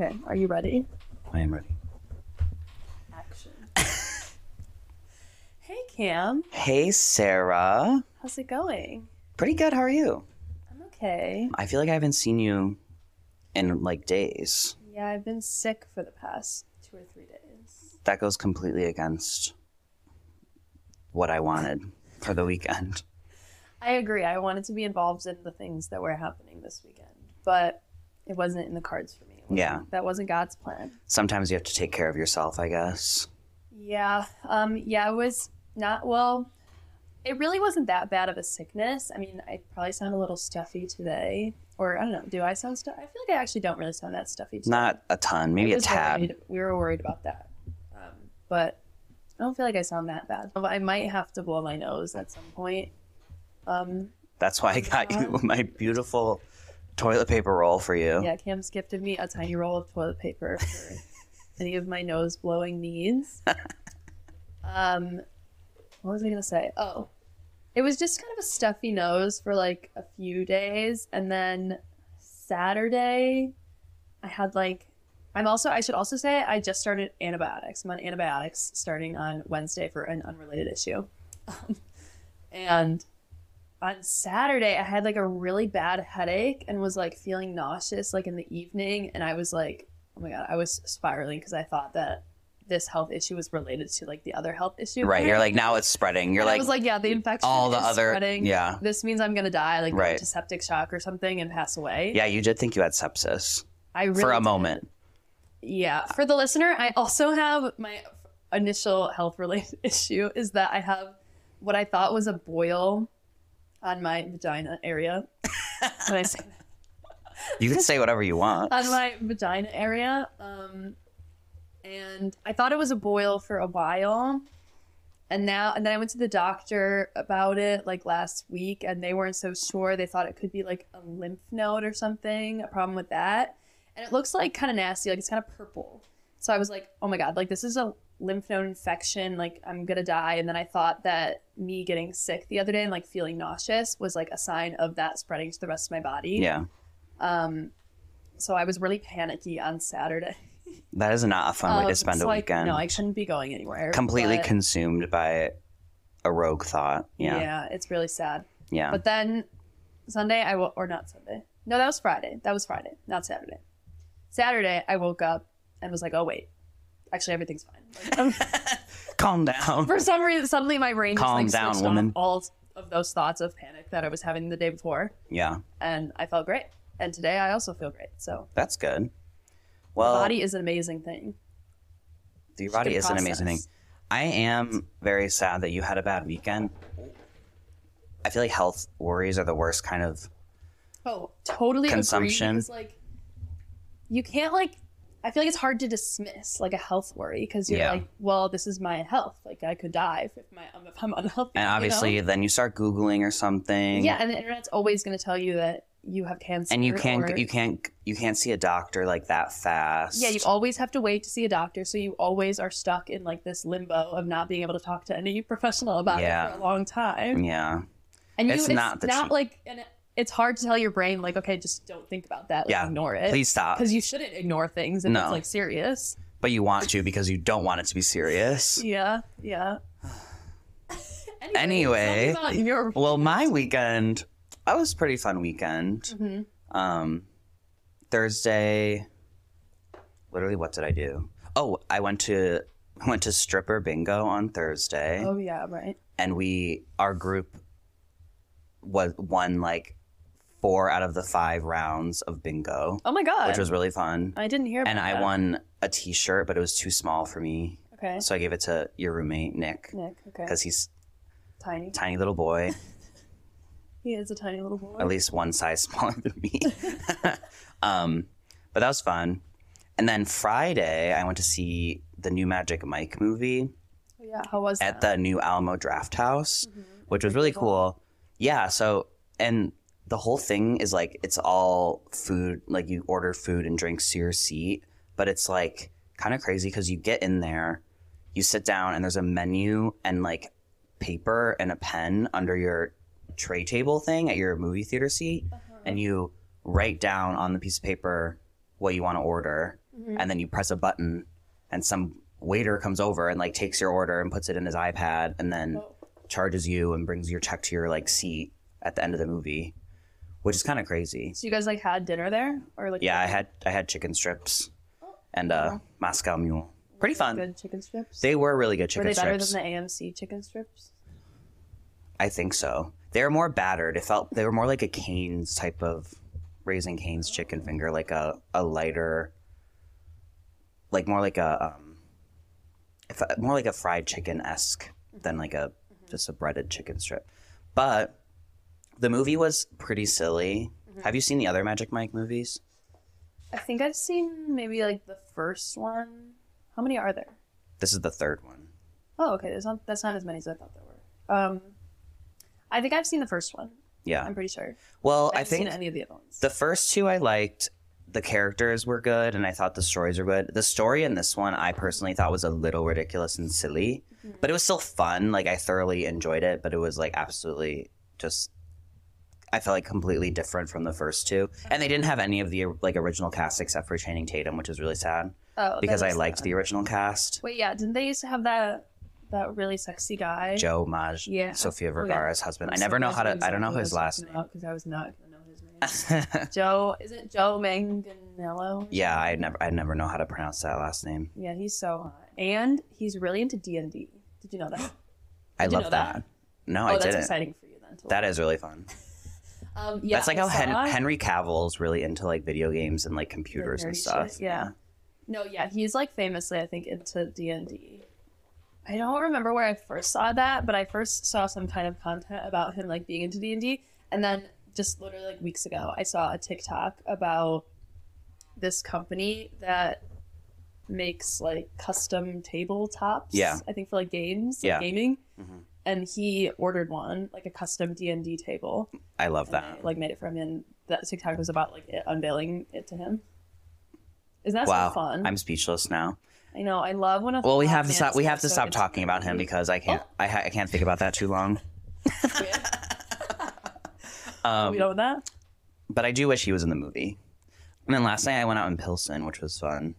Okay, are you ready? I am ready. Action. hey, Cam. Hey, Sarah. How's it going? Pretty good. How are you? I'm okay. I feel like I haven't seen you in like days. Yeah, I've been sick for the past two or three days. That goes completely against what I wanted for the weekend. I agree. I wanted to be involved in the things that were happening this weekend, but it wasn't in the cards for me. Yeah. That wasn't God's plan. Sometimes you have to take care of yourself, I guess. Yeah. Um, yeah, it was not well. It really wasn't that bad of a sickness. I mean, I probably sound a little stuffy today, or I don't know. Do I sound stuffy? I feel like I actually don't really sound that stuffy. Today. Not a ton, maybe a tad. worried- We were worried about that, um, but I don't feel like I sound that bad. I might have to blow my nose at some point. Um, That's why I got you my beautiful toilet paper roll for you. yeah, Cam's gifted me a tiny roll of toilet paper for any of my nose blowing needs. um, what was I gonna say? Oh, it was just kind of a stuffy nose for like a few days, and then Saturday, I had like. I'm also. I should also say I just started antibiotics. I'm on antibiotics starting on Wednesday for an unrelated issue, Um, and on Saturday I had like a really bad headache and was like feeling nauseous like in the evening and I was like oh my god I was spiraling because I thought that this health issue was related to like the other health issue Right. You're like, now it's spreading. You're And I was like yeah the infection all the is other- spreading. yeah. this means I'm gonna die like Right. into septic shock or something and pass away yeah, you did think you had sepsis I really for a did. moment. Yeah. For the listener, I also have my initial health related issue is that I have what I thought was a boil on my vagina area. when I say that. You can say whatever you want. On my vagina area. Um, and I thought it was a boil for a while. And now, and then I went to the doctor about it like last week, and they weren't so sure. They thought it could be like a lymph node or something, a problem with that. And it looks like kind of nasty, like it's kind of purple. So I was like, oh my God, like this is a lymph node infection. Like I'm gonna die. And then I thought that me getting sick the other day and like feeling nauseous was like a sign of that spreading to the rest of my body. Yeah. Um, so I was really panicky on Saturday. That is not a fun way Um, to spend so a weekend. no, I shouldn't be going anywhere. Completely but- consumed by a rogue thought. Yeah. Yeah. yeah, it's really sad. Yeah. But then Sunday, I will, or not Sunday. No, that was Friday. That was Friday, not Saturday. Saturday, I woke up and was like, oh, wait. Actually, everything's fine. Um, Calm down. for some reason, suddenly my brain just Calm like down, switched off woman. all of those thoughts of panic that I was having the day before. Yeah. And I felt great. And today, I also feel great. So, That's good. Well, body is an amazing thing. the body good is an amazing thing. process. I am very sad that you had a bad weekend. I feel like health worries are the worst kind of. Oh, totally Consumption. Agree because, like, you can't like. I feel like it's hard to dismiss like a health worry because you're Yeah. like, well, this is my health. Like, I could die if my um, if I'm unhealthy. And you know? obviously, then you start Googling or something. yeah, and the internet's always going to tell you that you have cancer, And you can't, or- you can't, you can't see a doctor like that fast. Yeah, you always have to wait to see a doctor, so you always are stuck in like this limbo of not being able to talk to any professional about Yeah. it for a long time. Yeah. And you, It's it's, not not, cheap- like, it- it's hard to tell your brain like, okay, just don't think about that. Like, Yeah, ignore it. Please stop. because you shouldn't ignore things if No. it's like serious. But you want to because you don't want it to be serious. Yeah, yeah. Anyway. tell me about your Well, my weekend, that was a pretty fun weekend. Mhm. Um, Thursday, literally, what did I do? Oh, I went to I went to stripper bingo on Thursday, Oh yeah, right. and we our group was won like four out of the five rounds of bingo, Oh my god, which was really fun. I didn't hear. About And I that. won a T-shirt, but it was too small for me, Okay, so I gave it to your roommate Nick Nick. Okay, because he's tiny. tiny little boy. He is a tiny little boy. at least one size smaller than me. um, but that was fun. And then Friday, I went to see the new Magic Mike movie Oh, yeah, how was at that? the new Alamo Drafthouse, which was really cool. Yeah. So, and the whole thing is like it's all food. Like you order food and drinks to your seat, but it's like kind of crazy because you get in there, you sit down, and there's a menu and like paper and a pen under your tray table thing at your movie theater seat, uh-huh. and you write down on the piece of paper what you want to order, mm-hmm. and then you press a button, and some waiter comes over and like takes your order and puts it in his iPad, and then Oh. charges you and brings your check to your like seat at the end of the movie, which is kind of crazy. So you guys like had dinner there, or like Yeah, I had I had chicken strips and uh, Moscow Mule. Pretty fun. good chicken strips? They were really good chicken strips. Were they better strips. than the AMC chicken strips? I think so. They were more battered. It felt they were more like a Cane's type of raising Cane's chicken finger, like a, a lighter, like more like a um, if, more like a fried chicken esque than like a just a breaded chicken strip. But the movie was pretty silly. Have you seen the other Magic Mike movies? I think I've seen maybe like the first one. How many are there? This is the third one. Oh, okay. There's not, that's not as many as I thought there were. Um, I think I've seen the first one. Yeah. I'm pretty sure. Well, I I think seen any of the other ones. The first two I liked. The characters were good, and I thought the stories were good. The story in this one, I personally thought was a little ridiculous and silly, but it was still fun. Like I thoroughly enjoyed it, but it was like absolutely just. I felt like completely different from the first two, and they didn't have any of the like original cast except for Channing Tatum, which is really sad oh, because I liked sad. the original cast. Wait, yeah. Didn't they used to have that that really sexy guy? Joe Maj, Yeah. Sofia Oh, yeah. Vergara's husband. I never know how to. I don't know his last name. because I was not gonna know his name. Joe, is it Joe Manganiello? yeah, I never. I never know how to pronounce that last name. Yeah, he's so hot, and he's really into D and D. Did you know that? I love that. that? No, oh, I that's didn't. exciting for you then. To That is really fun. Um, yeah, That's like I how Hen- saw- Henry Cavill's really into like video games and like computers and stuff. shit, Yeah. No, yeah, he's like famously, I think, into D and D. I don't remember where I first saw that, but I first saw some kind of content about him like being into D and D, and then just literally like weeks ago, I saw a TikTok about this company that makes like custom tabletops. Yeah. I think for like games, like, Yeah. gaming. Mhm. And he ordered one, like a custom D and D table. I love that. I, like made it for him, and that TikTok was about like it, unveiling it to him. Isn't that wow, so fun? I'm speechless now. I know. I love when a Well, we have to stop. We have to so stop talking about him because I can't. Oh. I, ha- I can't think about that too long. Um, we done with that? but I do wish he was in the movie. And then last night I went out in Pilsen, which was fun.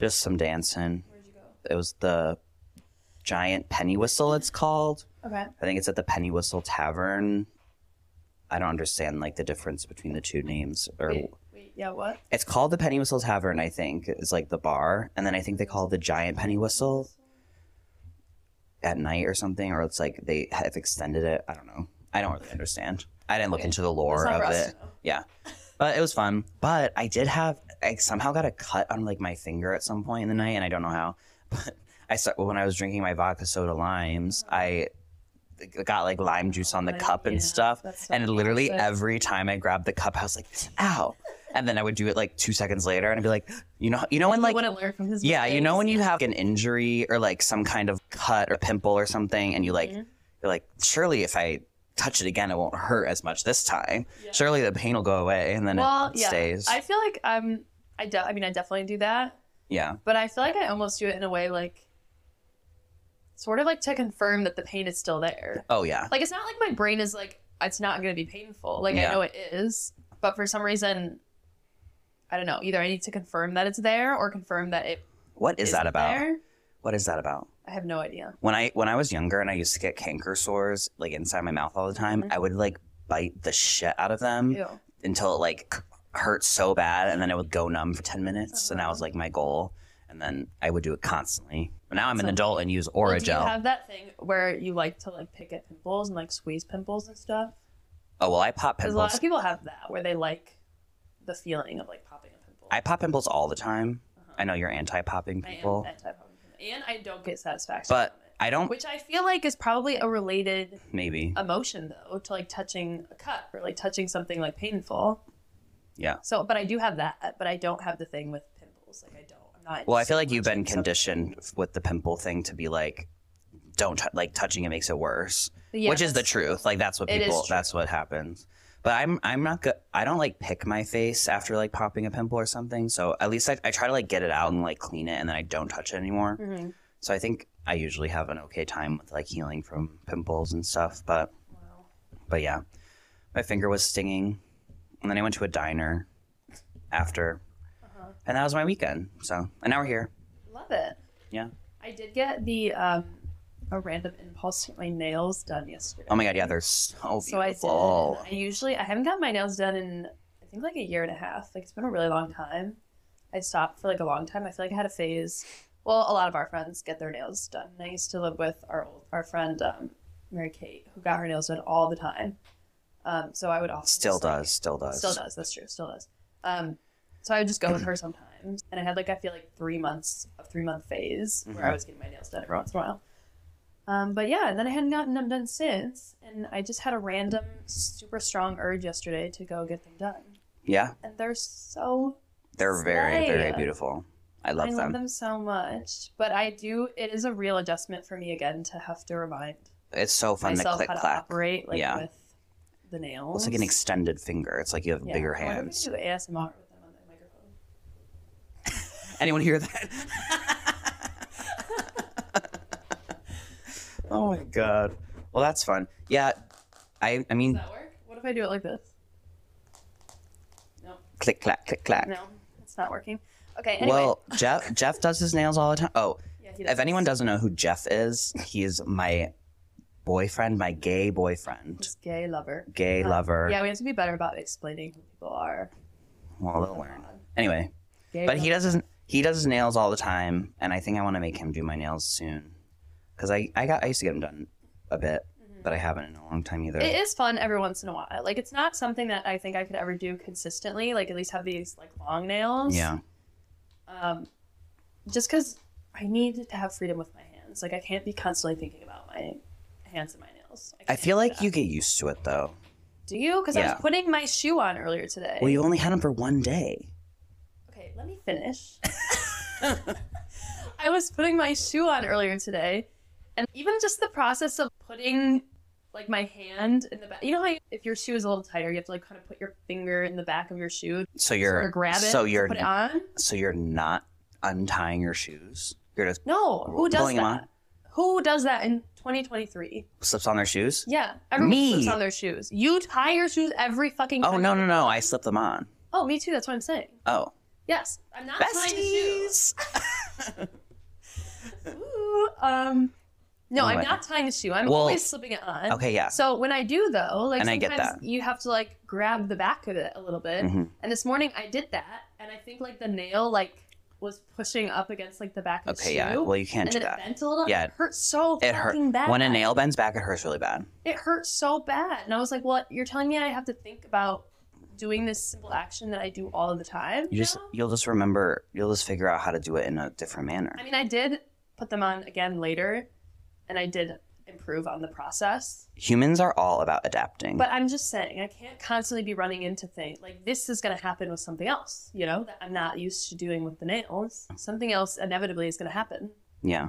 Just some dancing. Where'd you go? It was the giant penny whistle. It's called. Okay. I think it's at the Penny Whistle Tavern. I don't understand like the difference between the two names. Or Wait, wait. Yeah. What? it's called the Penny Whistle Tavern. I think is like the bar, and then I think they call it the Giant Penny Whistle at night or something, or it's like they have extended it. I don't know. I don't really understand. I didn't look Okay. into the lore of it. Yeah, but it was fun. But I did have I somehow got a cut on like my finger at some point in the night, and I don't know how. But I start when I was drinking my vodka soda limes. I got like lime juice on the cup and yeah, stuff, and literally every time I grabbed the cup, I was like, "Ow!" And then I would do it like two seconds later, and I'd be like, "You know, you know when like." wouldn't learn from his Yeah, you know when you have an injury or like some kind of cut or pimple or something, and you like Mhm. you're like, surely if I touch it again, it won't hurt as much this time. Yeah. Surely the pain will go away, and then Well, it stays. I feel like I'm. I de- I mean, I definitely do that, yeah, but I feel like I almost do it in a way like, sort of like to confirm that the pain is still there. oh yeah, Like it's not like my brain is like it's not going to be painful. Like Yeah. I know it is, but for some reason, I don't know. Either I need to confirm that it's there or confirm that it what is that about? There. What is that about? I have no idea. When I when I was younger and I used to get canker sores like inside my mouth all the time, Mhm. I would like bite the shit out of them Ew. until it like hurt so bad, and then it would go numb for ten minutes, and that was Uh-huh. like my goal. And then I would do it constantly. But now I'm an So- adult and use Well, do you Orajel. have that thing where you like to like pick at pimples and like squeeze pimples and stuff? oh well, I pop Because a lot pimples. of people have that where they like the feeling of like popping a pimple. I pop pimples all the time. Uh-huh. I know you're anti-popping I am people, anti-popping pimple. and I don't get satisfaction. but from it. I don't. which I feel like is probably a related Maybe. emotion though to like touching a cut or like touching something like painful. Yeah. So, but I do have that, but I don't have the thing with pimples. Like I don't. I'm not. Well, I feel like you've been conditioned with the pimple thing to be like, don't t- like touching it makes it worse, Yeah, which is the truth. Like that's what It is people. true. That's what happens. But I'm I'm not good. I don't like pick my face after like popping a pimple or something. So at least I, I try to like get it out and like clean it, and then I don't touch it anymore. Mhm. So I think I usually have an okay time with like healing from pimples and stuff. But Wow. but yeah, my finger was stinging, and then I went to a diner after. And that was my weekend. So, and now we're here. Love it. Yeah. I did get the um a random impulse to get my nails done yesterday. Oh my god, yeah, they're so beautiful. so I did. I usually I haven't gotten my nails done in I think like a year and a half. Like it's been a really long time. I stopped for like a long time. I feel like I had a phase. Well, a lot of our friends get their nails done. And I used to live with our old, our friend um, Mary Kate, who got her nails done all the time. Um, so I would often Still just, like, does, still does. Still does. That's true. Still does. Um, so I would just go with her sometimes, and I had like I feel like three months a three month phase where I Mhm. was getting my nails done every once in a while. Um, but yeah, and then I hadn't gotten them done since, and I just had a random super strong urge yesterday to go get them done, Yeah, and they're so they're very, very beautiful. I love I them. I love them so much. But I do. It is a real adjustment for me again to have to remind It's so fun to click how to clack. operate like Yeah. with the nails. It's like an extended finger. It's like you have Yeah. bigger I wonder if we hands. could do ASMR with them on the microphone. Anyone hear that? oh my god. Well, that's fun. Yeah, I I mean, Does that work? What if I do it like this? No, click clack, click clack. no, it's not working. Okay, anyway. Well, Jeff Jeff does his nails all the time. Oh, yeah, does. if anyone doesn't know who Jeff is, he is my boyfriend, my gay boyfriend, He's gay lover. gay Um, lover. Yeah, we have to be better about explaining who people are. Well, they'll learn. Anyway, Gay but he does his, he does his nails all the time, and I think I want to make him do my nails soon, because I I got I used to get them done a bit, but I haven't in a long time either. Mm-hmm. It is fun every once in a while. Like it's not something that I think I could ever do consistently. Like at least have these like long nails. yeah, Um, just because I need to have freedom with my hands. Like I can't be constantly thinking about my hands and my nails. I can't feel like you get used to it though. do. You because I was putting my shoe on earlier today. Well, you only had them for one day. Okay, let me finish. I was putting my shoe on earlier today, and even just the process of putting like my hand in the back. You know how if your shoe is a little tighter, you have to like kind of put your finger in the back of your shoe So you're or grab it, so you're put it on. so you're not untying your shoes. You're just No, who does Pulling 'em that? Who does that in 2023? slips on their shoes. Yeah, everyone Me. puts on their shoes. You tie your shoes every fucking. Oh time no no no! I on. slip them on. Oh, me too. That's what I'm saying. Oh, Yes, I'm not tying the shoe. besties. Ooh, um, no, I'm not tying the shoe. I'm Well, always slipping it on. okay, yeah. So when I do though, like And sometimes you have to like grab the back of it a little bit. Mhm. And this morning I did that, and I think like the nail like was pushing up against like the back of the shoe. Okay, yeah. Well, you can't and do that. it bent a little. Yeah. it hurts so It hurt bad. when a nail bends back. It hurts really bad. It hurts so bad, and I was like, "What? You're telling me I have to think about doing this simple action that I do all the time?" You just now? you'll just remember. You'll just figure out how to do it in a different manner. I mean, I did put them on again later, and I did improve on the process. Humans are all about adapting. But I'm just saying, I can't constantly be running into things like this is going to happen with something else, you know, that I'm not used to doing with the nails. Something else inevitably is going to happen. yeah,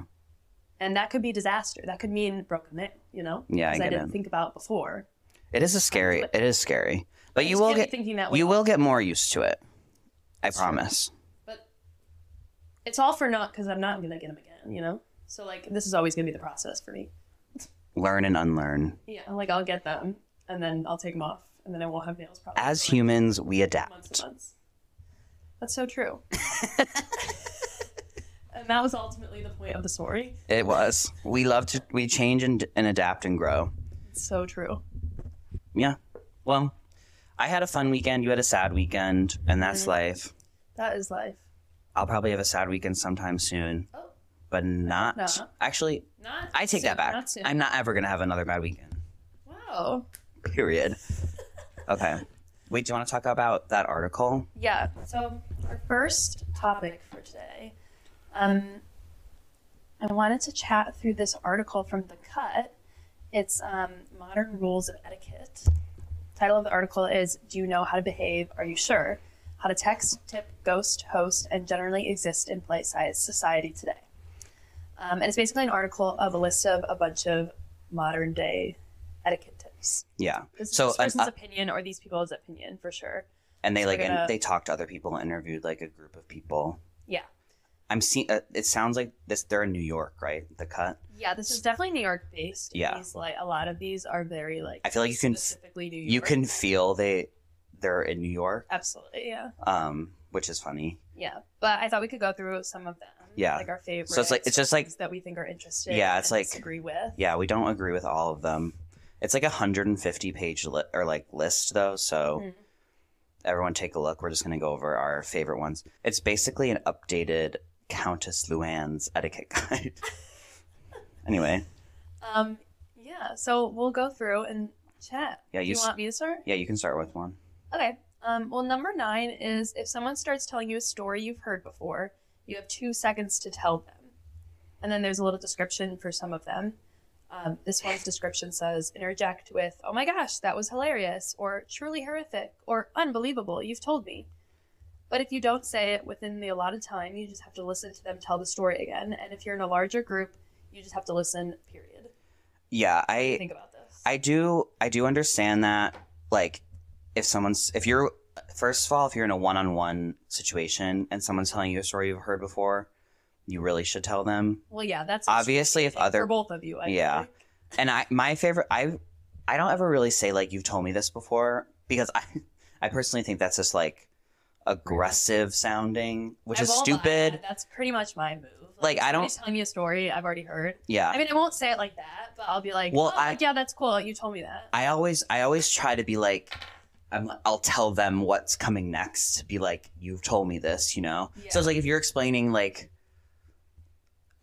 And that could be disaster. That could mean broken nail, you know? Yeah, I I didn't it. think about before. it is a scary. It is scary, but you will get thinking that way. you will get more used to it. I That's true. promise. But it's all for naught because I'm not going to get them again, you know? So, like, this is always going to be the process for me. Learn and unlearn. Yeah, like, I'll get them and then I'll take them off and then I won't have nails probably. As humans, we adapt. and months. That's so true. and that was ultimately the point of the story. It was. We love to. We change and, and adapt and grow. It's so true. Yeah. Well, I had a fun weekend. You had a sad weekend, and that's Mhm. life. That is life. I'll probably have a sad weekend sometime soon, Oh, but not. No. Actually, not. I take soon, that back. Not soon. I'm not ever gonna have another bad weekend. Wow. Period. Okay. Wait, do you want to talk about that article? Yeah. So our first topic for today, um, I wanted to chat through this article from The Cut. It's um, Modern Rules of Etiquette. Title of the article is "Do you know how to behave? Are you sure? How to text, tip, ghost, host, and generally exist in polite-sized society today." Um, and it's basically an article of a list of a bunch of modern-day etiquette tips. Yeah. This So, this person's uh, opinion or these people's opinion for sure. And they So like gonna- and they talked to other people, interviewed like a group of people. Yeah. I'm seeing. Uh, it sounds like this. They're in New York, right? The cut. Yeah, this is definitely New York based. Yeah. These, like a lot of these are very like I feel like you can- specifically New York. You can feel they they're in New York. absolutely yeah. Um, which is funny. Yeah, but I thought we could go through some of them. Yeah. like our favorite. So it's like- it's just like- that we think are interesting. Yeah, it's and like- agree with. Yeah, we don't agree with all of them. It's like a 150 page li- or like list though, so Mhm. everyone take a look. We're just going to go over our favorite ones. It's basically an updated Countess Luann's etiquette guide. anyway, Um, yeah. So we'll go through and chat. Yeah, you you s- want me to start? yeah, you can start with one. Okay. Um, well, number nine is if someone starts telling you a story you've heard before, you have two seconds to tell them. And then there's a little description for some of them. Um, this one's description says interject with, oh my gosh, that was hilarious, or truly horrific, or unbelievable, you've told me. But if you don't say it within the allotted time, you just have to listen to them tell the story again. And if you're in a larger group, you just have to listen, period. Yeah, What do you I think about this? I do I do understand that like if someone's if you're first of all if you're in a one-on-one situation and someone's telling you a story you've heard before, you really should tell them. well, yeah, that's Obviously, if for other both of you, I Yeah. like. and I my favorite I I don't ever really say like you've told me this before because I I personally think that's just like aggressive sounding, which I is won't lie, stupid. That's pretty much my move. Like, I don't- telling me a story I've already heard. Yeah. I mean, I won't say it like that, but I'll be like, Well, "Oh, I- like, yeah, that's cool. You told me that." I always I always try to be like I'm, I'll tell them what's coming next to be like you've told me this, you know. So it's like if you're explaining like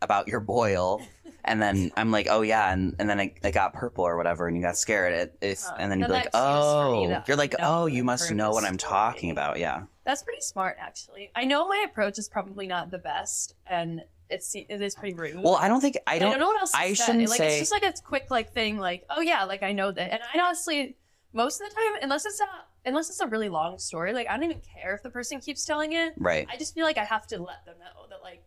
about your boil and then I'm like, "Oh yeah," and, and then it, it got purple or whatever and you got scared it if Uh, and then you'd be like, that cues for me "Oh." You're like, "Oh, you must know what I'm story." talking about." Yeah. That's pretty smart, actually. I know my approach is probably not the best, and it's it is pretty rude. Well, I don't think I don't I don't know what else. I say. shouldn't like, say- It's just like a quick like thing, like, "Oh yeah, like I know that." And I honestly, most of the time, unless it's a unless it's a really long story, like I don't even care if the person keeps telling it. Right. I just feel like I have to let them know that, like,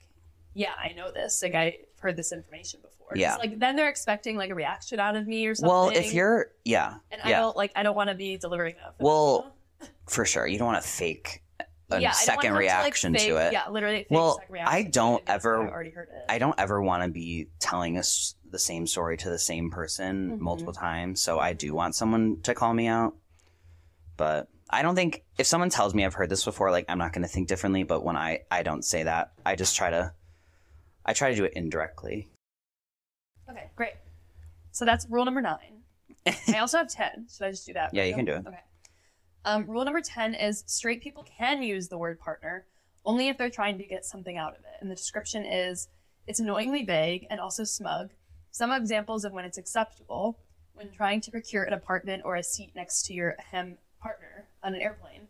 yeah, I know this. Like, I've heard this information before. Yeah. Like, then they're expecting like a reaction out of me or something. Well, if you're yeah. and I don't like, I don't want to be delivering that. Well, For sure. You don't want to fake a yeah, I don't want second reaction to, like, to, it. Yeah, literally. Fake Well, second reaction I don't ever- I already heard it. I don't ever want to be telling us the same story to the same person Mhm. multiple times. So I do want someone to call me out. But I don't think if someone tells me I've heard this before, like I'm not going to think differently. But when I I don't say that, I just try to I try to do it indirectly. Okay, great. So that's rule number nine. I also have ten. Should I just do that? Yeah, you can do it. Okay. Um, rule number ten is straight people can use the word partner only if they're trying to get something out of it. And the description is it's annoyingly vague and also smug. Some examples of when it's acceptable when trying to procure an apartment or a seat next to your hem partner on an airplane,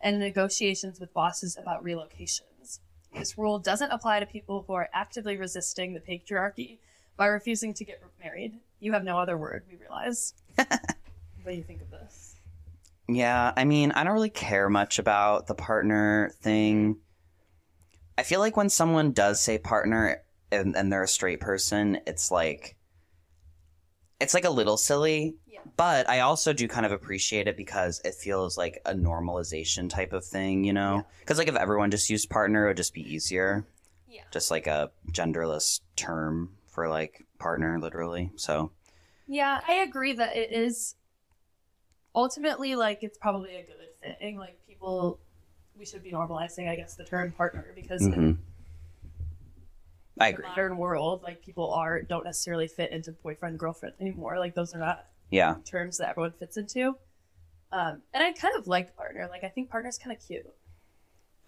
and negotiations with bosses about relocations. This rule doesn't apply to people who are actively resisting the patriarchy by refusing to get married. You have no other word, we realize. what do you think of this? Yeah, I mean, I don't really care much about the partner thing. I feel like when someone does say partner and, and they're a straight person, it's like it's like a little silly. Yeah. But I also do kind of appreciate it because it feels like a normalization type of thing, you know? Because like if everyone just used partner, it would just be easier. Yeah. Just like a genderless term for like partner, literally. So Yeah, I agree that it is ultimately like it's probably a good thing. Like people we should be normalizing, I guess, the term partner because in mhm. I the agree. modern world, like people are don't necessarily fit into boyfriend girlfriend anymore. Like those are not Yeah, terms that everyone fits into. Um, and I kind of like partner. Like I think partner's kind of cute.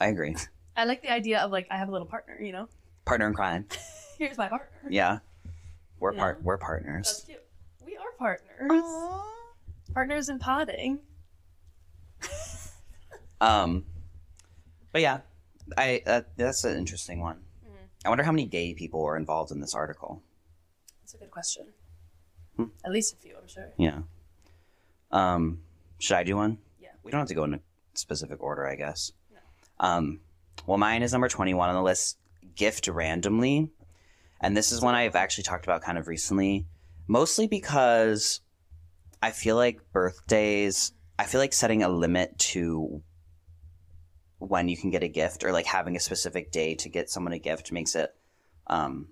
I agree. I like the idea of like I have a little partner. You know, Partner in crime. here's my partner. Yeah. We're Yeah. part we're partners. That's partners. cute. We are partners. Partners in potting. Um But yeah, I uh, that's an interesting one. I wonder how many gay people were involved in this article. That's a good question. Hmm. At least a few, I'm sure. Yeah. Um should I do one? Yeah. We don't have to go in a specific order, I guess. No. Um well mine is number 21 on the list, gift randomly. And this is one I've actually talked about kind of recently, mostly because I feel like birthdays, I feel like setting a limit to when you can get a gift or like having a specific day to get someone a gift makes it um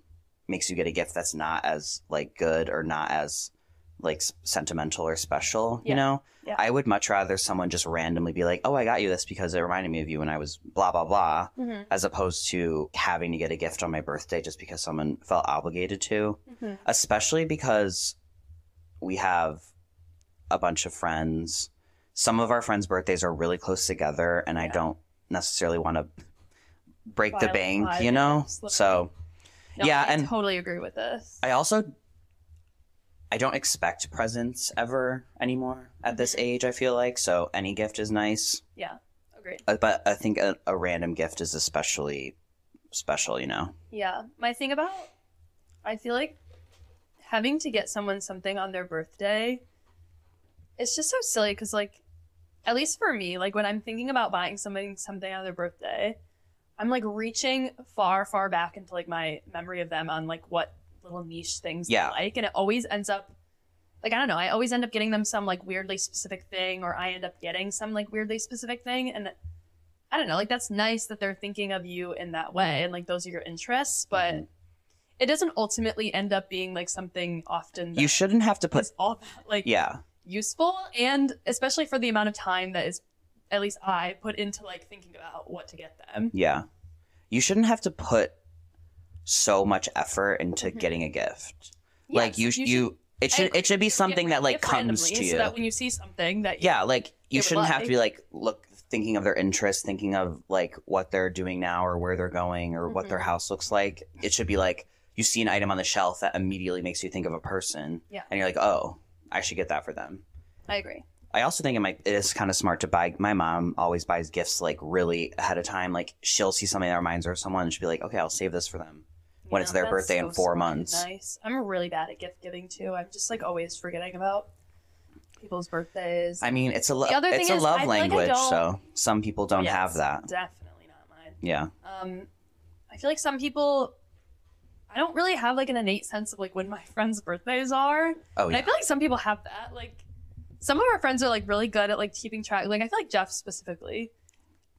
makes you get a gift that's not as like good or not as like sentimental or special, you know? Yeah. I would much rather someone just randomly be like, "Oh, I got you this because it reminded me of you when I was blah blah blah," Mhm. as opposed to having to get a gift on my birthday just because someone felt obligated to. Mhm. Especially because we have a bunch of friends. Some of our friends' birthdays are really close together, and I don't necessarily want to break the bank, five you know? gifts. So, No, Yeah, I and- totally agree with this. I also I don't expect presents ever anymore at this Mhm. age, I feel like. So any gift is nice. yeah, agreed. Uh, But I think a, a random gift is especially special, you know? Yeah, my thing about I feel like having to get someone something on their birthday, it's just so silly because like, at least for me, like when I'm thinking about buying somebody something on their birthday, I'm like reaching far, far back into like my memory of them on like what little niche things Yeah. they like, and it always ends up. Like I don't know, I always end up getting them some like weirdly specific thing, or I end up getting some like weirdly specific thing, and I don't know, like that's nice that they're thinking of you in that way and like those are your interests, but Mhm. it doesn't ultimately end up being like something often that You shouldn't have to put. all that, like Yeah. Useful and especially for the amount of time that is at least I put into like thinking about what to get them. Yeah. You shouldn't have to put so much effort into Mhm. getting a gift. like you, Yes, you, should- it should, it should be something that like comes to you. so that when you see something that you, yeah like you shouldn't have to like. be like look thinking of their interests thinking of like what they're doing now or where they're going or what their house looks like it should be like you see an item on the shelf that immediately makes you think of a person Yeah. and you're like oh i should get that for them I agree. i also think it might it is kind of smart to buy my mom always buys gifts like really ahead of time like she'll see something that reminds her of someone and she'll be like okay i'll save this for them when it's their birthday in four months. Nice. I'm really bad at gift giving too. I'm just like always forgetting about people's birthdays. i mean it's a lo- other it's a is, love feel like language so some people don't Yeah, have that Definitely not mine. yeah Um, I feel like some people, I don't really have like an innate sense of like when my friends' birthdays are. oh And I feel like some people have that. Like, some of our friends are like really good at like keeping track. Like, I feel like Jeff specifically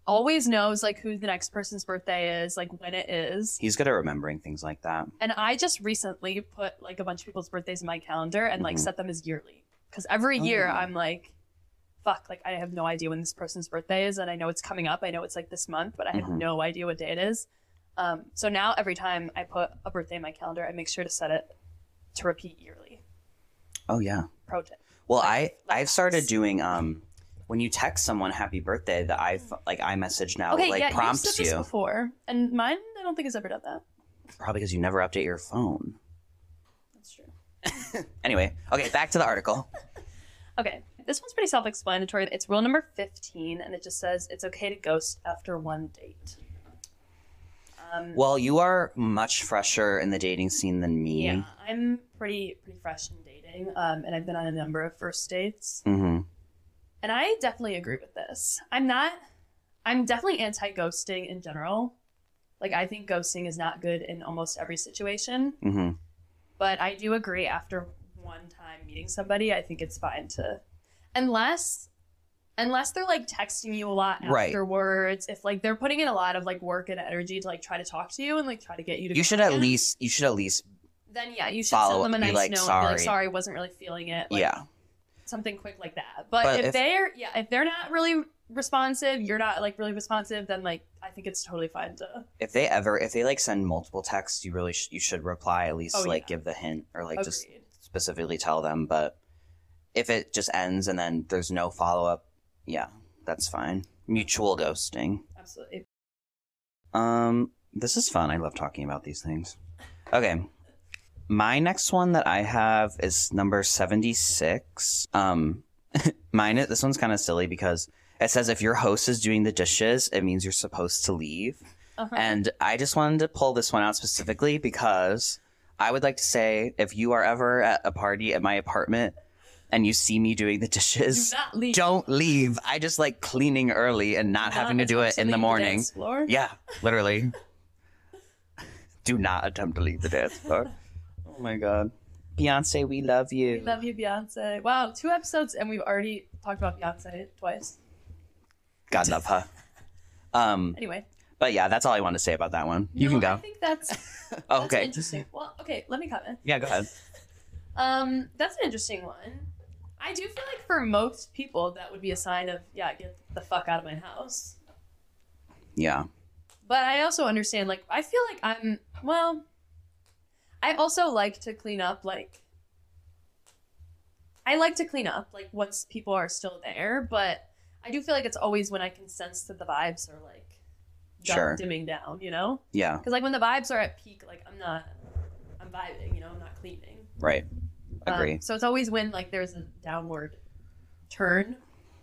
always knows like who the next person's birthday is, like when it is. he's good at remembering things like that And I just recently put like a bunch of people's birthdays in my calendar and like Mhm. set them as yearly. Because every year Oh. I'm like, fuck, like I have no idea when this person's birthday is. And I know it's coming up. I know it's like this month, but I have Mhm. no idea what day it is. Um, so now every time I put a birthday in my calendar, I make sure to set it to repeat yearly. oh yeah Pro tip. Well, Like- I I've started doing um when you text someone happy birthday, the i like iMessage now Okay, like yeah, prompts you've said this you before, and mine I don't think has ever done that. probably because you never update your phone. That's true. Anyway, okay, back to the article. Okay, this one's pretty self-explanatory. It's rule number fifteen, and it just says it's okay to ghost after one date. Um, Well, you are much fresher in the dating scene than me. yeah, I'm pretty pretty fresh in dating, um, and I've been on a number of first dates, hmm and I definitely agree with this. I'm not. I'm definitely anti-ghosting in general. Like I think ghosting is not good in almost every situation. hmm but I do agree after one time meeting somebody, I think it's fine to unless unless they're like texting you a lot Right. afterwards, if like they're putting in a lot of like work and energy to like try to talk to you and like try to get you to You should at again, least you should at least then yeah, you should follow send them a nice like, note "Sorry." like sorry, wasn't really feeling it. Like, yeah. Something quick like that. But, But if, if- they're yeah, if they're not really responsive, you're not like really responsive, then like I think it's totally fine to If they ever if they like send multiple texts, you really sh- you should reply at least Oh, like yeah. give the hint or like just specifically tell them. But if it just ends and then there's no follow up, yeah, that's fine. Mutual ghosting. Absolutely. Um, this is fun. I love talking about these things. Okay. My next one that I have is number 76. Um, mine, it this one's kind of silly because it says if your host is doing the dishes, it means you're supposed to leave. Uh-huh. And I just wanted to pull this one out specifically because I would like to say if you are ever at a party at my apartment and you see me doing the Do dishes, not leave. don't leave. I just like cleaning early and not having to do it in the morning. Floor. Yeah, literally. Do not attempt to leave the dance floor. Oh my god. Beyonce, we love you. We love you, Beyonce. Wow, two episodes and we've already talked about Beyonce twice. God love her. Um, Anyway, but yeah, that's all I want to say about that one. You No, can go. I think that's, that's okay. interesting. Well, okay, let me comment. Yeah, go ahead. Um, that's an interesting one. I do feel like for most people that would be a sign of yeah, get the fuck out of my house. Yeah. But I also understand like I feel like I'm well I also like to clean up like I like to clean up like once people are still there, but I do feel like it's always when I can sense that the vibes are like Sure. dimming down, you know? Yeah. Because like when the vibes are at peak, like I'm not, I'm vibing, you know, I'm not cleaning. Right. Um, Agree. so it's always when like there's a downward turn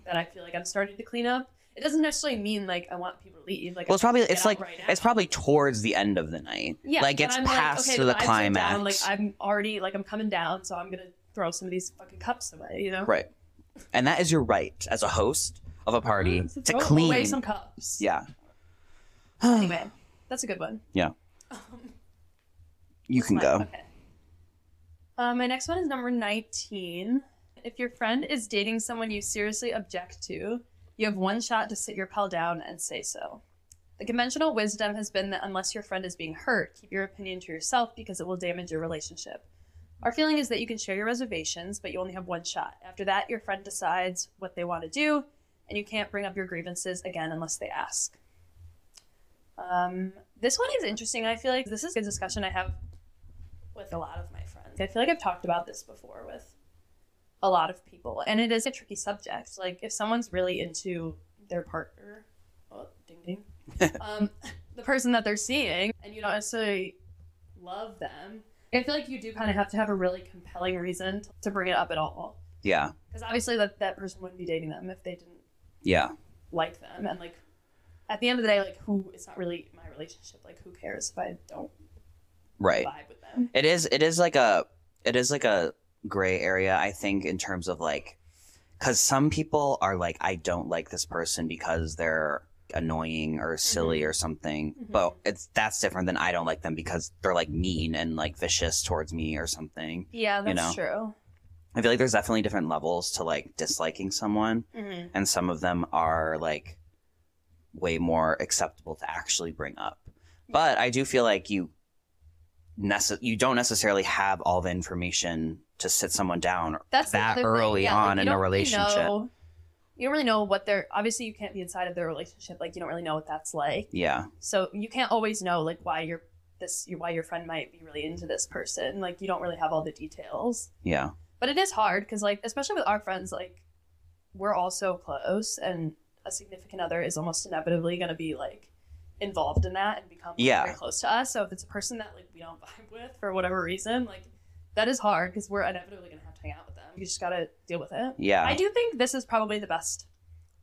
that I feel like I'm starting to clean up. It doesn't necessarily mean like I want people to leave. Like well, it's probably it's like right it's probably towards the end of the night. yeah, like it's I'm past okay, to the climax. Down, like I'm already like I'm coming down, so I'm gonna throw some of these fucking cups away. You know, Right. And that is your right as a host of a party So to clean. away some cups. Yeah. Anyway, that's a good one. Yeah. Um, You can go. Okay. Uh, my next one is number 19. If your friend is dating someone you seriously object to, you have one shot to sit your pal down and say so. The conventional wisdom has been that unless your friend is being hurt, keep your opinion to yourself because it will damage your relationship. Our feeling is that you can share your reservations, but you only have one shot. After that, your friend decides what they want to do, and you can't bring up your grievances again unless they ask. Um, this one is interesting. I feel like this is a discussion I have with a lot of my. I feel like I've talked about this before with a lot of people, and it is a tricky subject. Like if someone's really into their partner, oh, ding ding, um, the person that they're seeing, and you don't necessarily love them, I feel like you do kind of have to have a really compelling reason to bring it up at all. Yeah. Because obviously that that person wouldn't be dating them if they didn't Yeah. like them, and like at the end of the day, like who it's not really my relationship. Like who cares if I don't Right. vibe with them? It is it is like a it is like a gray area I think in terms of like cuz some people are like I don't like this person because they're annoying or silly or something. Mhm. But it's that's different than I don't like them because they're like mean and like vicious towards me or something. Yeah, that's know? true. I feel like there's definitely different levels to like disliking someone hmm and some of them are like way more acceptable to actually bring up. But I do feel like you nece- you don't necessarily have all the information to sit someone down That's the that other thing. early Yeah, like, on you in a don't really relationship. know- you don't really know what they're. Obviously, you can't be inside of their relationship. Like you don't really know what that's like. Yeah, So you can't always know like why you're this why your friend might be really into this person. Like you don't really have all the details. yeah, But it is hard because like especially with our friends, like we're all so close, and a significant other is almost inevitably going to be like involved in that and become like, Yeah. very close to us. So if it's a person that like we don't vibe with for whatever reason, like that is hard because we're inevitably going to have to hang out with them. You just got to deal with it. yeah. I do think this is probably the best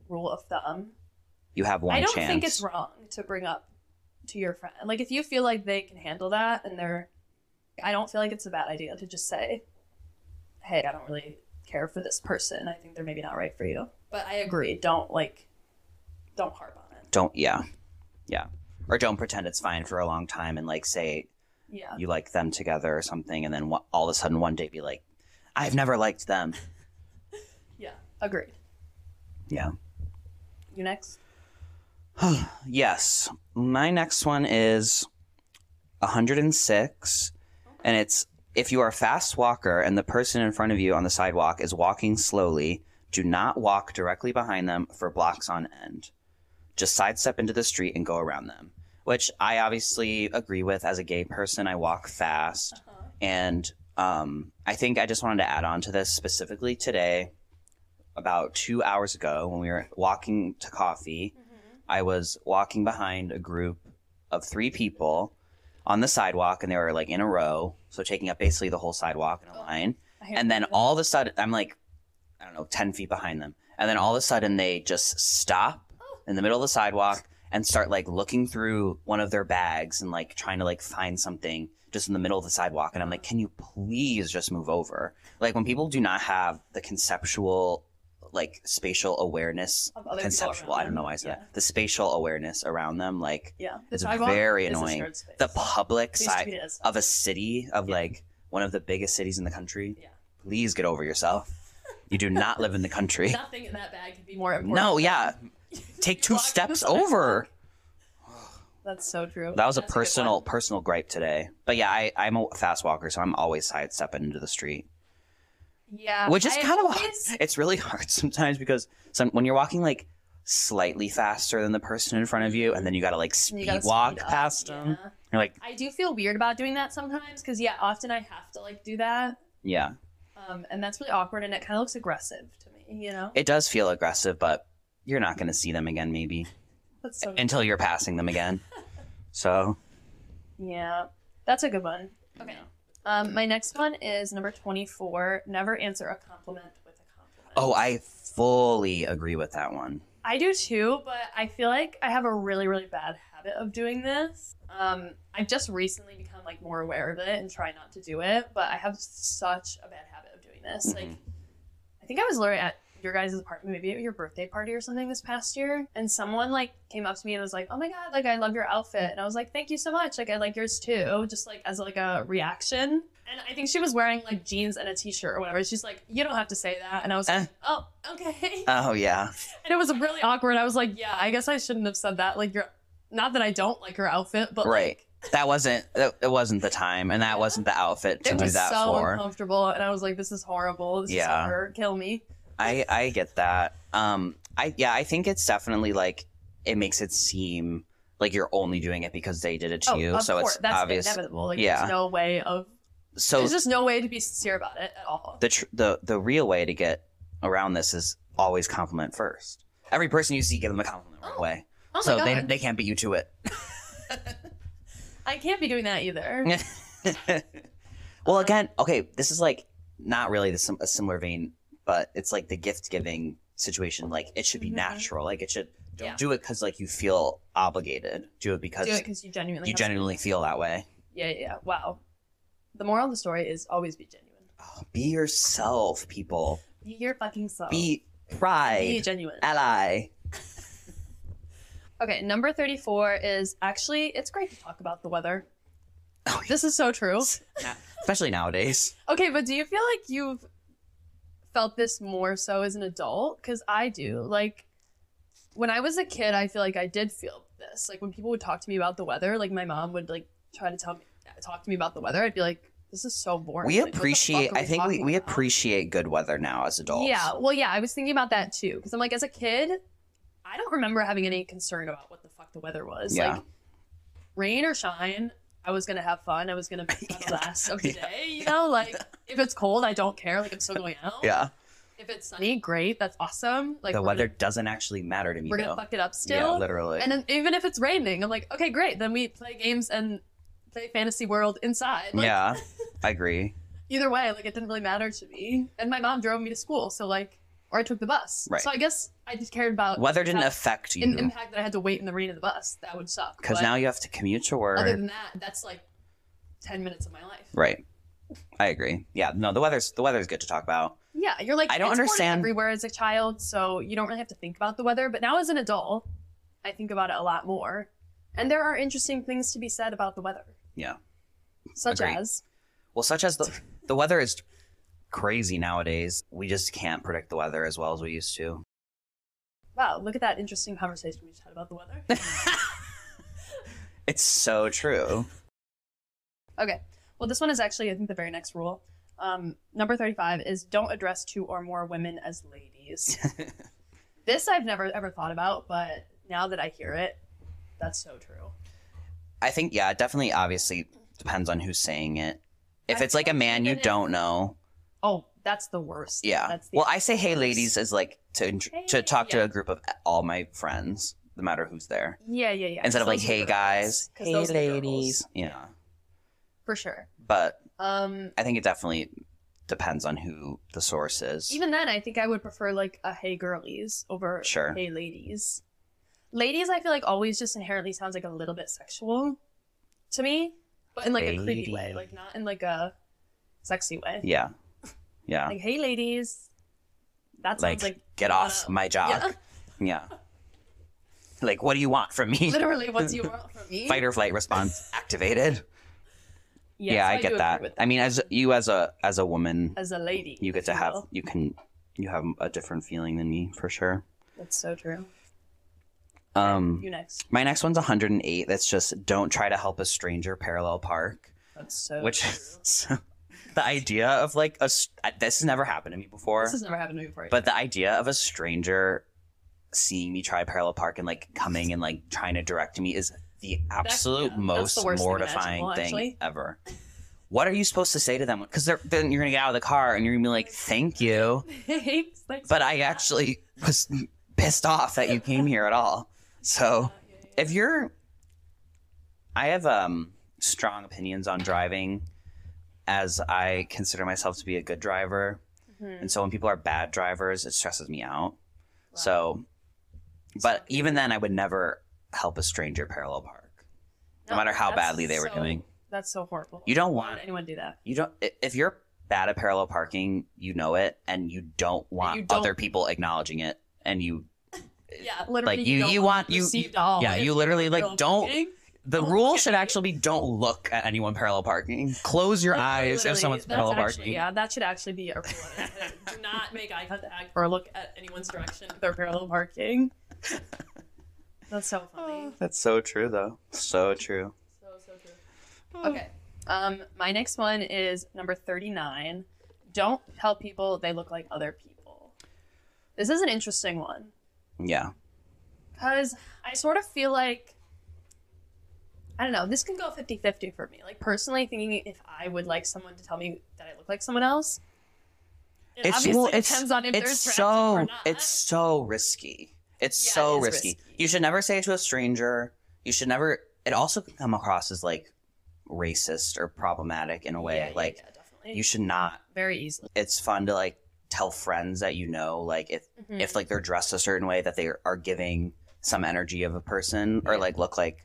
rule of thumb. you have one I don't chance. think it's wrong to bring up to your friend. Like if you feel like they can handle that and they're I don't feel like it's a bad idea to just say, "Hey, I don't really care for this person. I think they're maybe not right for you." But I agree. Don't like don't harp on it. Don't yeah, yeah. Or don't pretend it's fine for a long time and like say Yeah. you like them together or something, and then all of a sudden one day be like, I've never liked them. Yeah. Agreed. Yeah. You next? Yes. My next one is 106. And it's if you are a fast walker and the person in front of you on the sidewalk is walking slowly, do not walk directly behind them for blocks on end. Just sidestep into the street and go around them. Which I obviously agree with as a gay person. I walk fast. Uh-huh. And um, I think I just wanted to add on to this specifically today. About two hours ago, when we were walking to coffee, I was walking behind a group of three people on the sidewalk, and they were like in a row, so taking up basically the whole sidewalk in a Oh. line. And then all of a sudden, I'm like, I don't know, 10 feet behind them. And then all of a sudden, they just stop in the middle of the sidewalk and start like looking through one of their bags and like trying to like find something just in the middle of the sidewalk. And I'm like, can you please just move over? Like when people do not have the conceptual, like spatial awareness, Of other people conceptual, I don't know why I said Yeah. that. The spatial awareness around them, like Yeah. The it's very annoying. the public Please side treat it as- of a city of Yeah. like one of the biggest cities in the country. Yeah. Please get over yourself. You do not live in the country. Nothing in that bag could be more important. No, yeah. Take two Walk to the steps over. That's so true. That was a That's good personal one. personal gripe today. But yeah, I, I'm a fast walker, so I'm always sidestepping into the street. Yeah. which is I kind of always- it's really hard sometimes because some when you're walking like slightly faster than the person in front of you and then you gotta like you speed gotta speed walk up, past them yeah. you're like I do feel weird about doing that sometimes because yeah, often I have to like do that, yeah um, and that's really awkward, and it kind of looks aggressive to me. You know, it does feel aggressive but you're not gonna see them again maybe that's so until you're passing them again so yeah, that's a good one. Okay, um, my next one is number twenty-four. Never answer a compliment with a compliment. oh i fully agree with that one I do too, but I feel like I have a really, really bad habit of doing this. Um, I've just recently become like more aware of it and try not to do it, but I have such a bad habit of doing this. Like, I think I was literally at your guys' apartment, maybe at your birthday party or something this past year, and someone like came up to me and was like, "Oh my god, like I love your outfit," and I was like, "Thank you so much. Like I like yours too," just like as like a reaction. And I think she was wearing like jeans and a t-shirt or whatever. She's like, "You don't have to say that," and I was like, Eh. "Oh, okay." oh yeah And it was really awkward. I was like, yeah, I guess I shouldn't have said that. Like, you're not that I don't like her outfit, but right like, that wasn't it wasn't the time and that wasn't the outfit to it do was that so for uncomfortable. And I was like, this is horrible. This Yeah. is. Kill me. I I get that. Um, I yeah, I think it's definitely like it makes it seem like you're only doing it because they did it to you. Oh, of So course. it's That's obvious. inevitable. Like, Yeah. there's no way of. So there's just no way to be sincere about it at all. the tr- the the real way to get around this is always compliment first. Every person you see, give them a compliment right Oh, away. Oh so my they they can't beat you to it. I can't be doing that either. well, again, okay, this is like not really the, sim- a similar vein, but it's like the gift giving situation. Like it should be Mhm. natural. Like it should don't Yeah. do it because like you feel obligated. Do it because Do it because you genuinely. you genuinely feel that way. Yeah, yeah. Wow. The moral of the story is always be genuine. Be yourself, people. Be your fucking self. Be pride. Be genuine. ally. Okay, number 34 is actually, it's great to talk about the weather. Oh, This is so true. Especially nowadays. Okay, but do you feel like you've felt this more so as an adult? Because I do. Like, when I was a kid, I feel like I did feel this. Like, when people would talk to me about the weather, like, my mom would, like, try to tell me, talk to me about the weather, I'd be like, this is so boring. We Like, appreciate. are I think we, we about? appreciate good weather now as adults. Yeah, well, yeah, I was thinking about that too. Because I'm like, as a kid, I don't remember having any concern about what the fuck the weather was. Yeah. Like, rain or shine, I was gonna have fun. I was gonna be the last of the Yeah. day. You know, like if it's cold, I don't care. Like I'm still going out. Yeah. If it's sunny, great. That's awesome. Like the weather Gonna, doesn't actually matter to me we're though. gonna fuck it up still. yeah, literally. and then even if it's raining, I'm like, okay, great. Then we play games and play Fantasy World inside. Like, yeah, I agree. Either way, like it didn't really matter to me. And my mom drove me to school, so like, or I took the bus. Right. So I guess I just cared about Weather didn't how- affect an you impact that I had to wait in the rain of the bus. That would suck. because now you have to commute to work. other than that, that's like ten minutes of my life. right. I agree. Yeah. No, the weather's the weather's good to talk about. Yeah, you're like I don't understand- everywhere as a child, so you don't really have to think about the weather. But now as an adult, I think about it a lot more, and there are interesting things to be said about the weather, Yeah. such Agreed. as Well, such as the the weather is crazy nowadays. We just can't predict the weather as well as we used to. wow, look at that interesting conversation we just had about the weather. It's so true. okay, well this one is actually I think the very next rule. Um, number thirty-five is don't address two or more women as ladies. this I've never ever thought about, but now that I hear it, that's so true. I think yeah, it definitely obviously depends on who's saying it. If I it's like a man you don't know, Oh, that's the worst. yeah. That's the Well, I say hey ladies as like to to Hey, talk to yeah. a group of all my friends, no matter who's there. Yeah, yeah, yeah. Instead of like Those are hey the guys, hey those are girls. ladies. Yeah. For sure. But Um, I think it definitely depends on who the source is. even then, I think I would prefer like a hey girlies over Sure. hey ladies. Ladies, I feel like always just inherently sounds like a little bit sexual to me, but in like a creepy way, Lady. like not in like a sexy way. yeah. Yeah. Like hey ladies, that sounds like, like, get off wanna- my job. Yeah. Like, what do you want from me? Literally, what do you want from me? Fight or flight response activated. Yes, yeah, I do get agree that. I mean, as you as a as a woman, as a lady, you get to have you can you have a different feeling than me for sure. That's so true. Um, You next. my next one's 108. That's just don't try to help a stranger parallel park, That's so. which true. the idea of like a s- this has never happened to me before. This has never happened to me before. But the idea of a stranger seeing me try parallel park and like coming and like trying to direct me is the absolute yeah, most the thing mortifying imaginable, thing, ever. What are you supposed to say to them? Because then you're gonna get out of the car and you're gonna be like, "Thank you," thanks but I actually was pissed off that you came here at all. So if you're, I have um strong opinions on driving, as I consider myself to be a good driver. Mhm. And so when people are bad drivers, it stresses me out. So, but even then, I would never help a stranger parallel park, no, matter how badly they were doing. That's so horrible. You don't want anyone do that? you don't if you're bad at parallel parking, you know it, and you don't want you don't- other people acknowledging it, and you Yeah, literally. Like, you- don't you want- you- received all. yeah, you literally, like, don't- parking. The Don't rule should actually be don't look at anyone parallel parking. Close your eyes Literally, if someone's that's parallel actually- parking. Yeah, that should actually be a rule. Do not make eye contact or look at anyone's direction if they're parallel parking. That's so funny. That's so true, though. So true. So so true. Okay. Um, my next one is number thirty-nine. Don't tell people they look like other people. This is an interesting one Yeah. because I sort of feel like I don't know. This can go 50-50 for me. Like personally, thinking if I would like someone to tell me that I look like someone else. It It's obviously well, it's depends on if they're it's attractive so or not. it's so risky. It's Yeah, so it is risky. risky. You should never say it to a stranger. You should never. It also can come across as like racist or problematic in a way. Yeah, like yeah, definitely. you should not. very easily. It's fun to like tell friends that you know, like if Mhm. if like they're dressed a certain way that they are giving some energy of a person or like look like.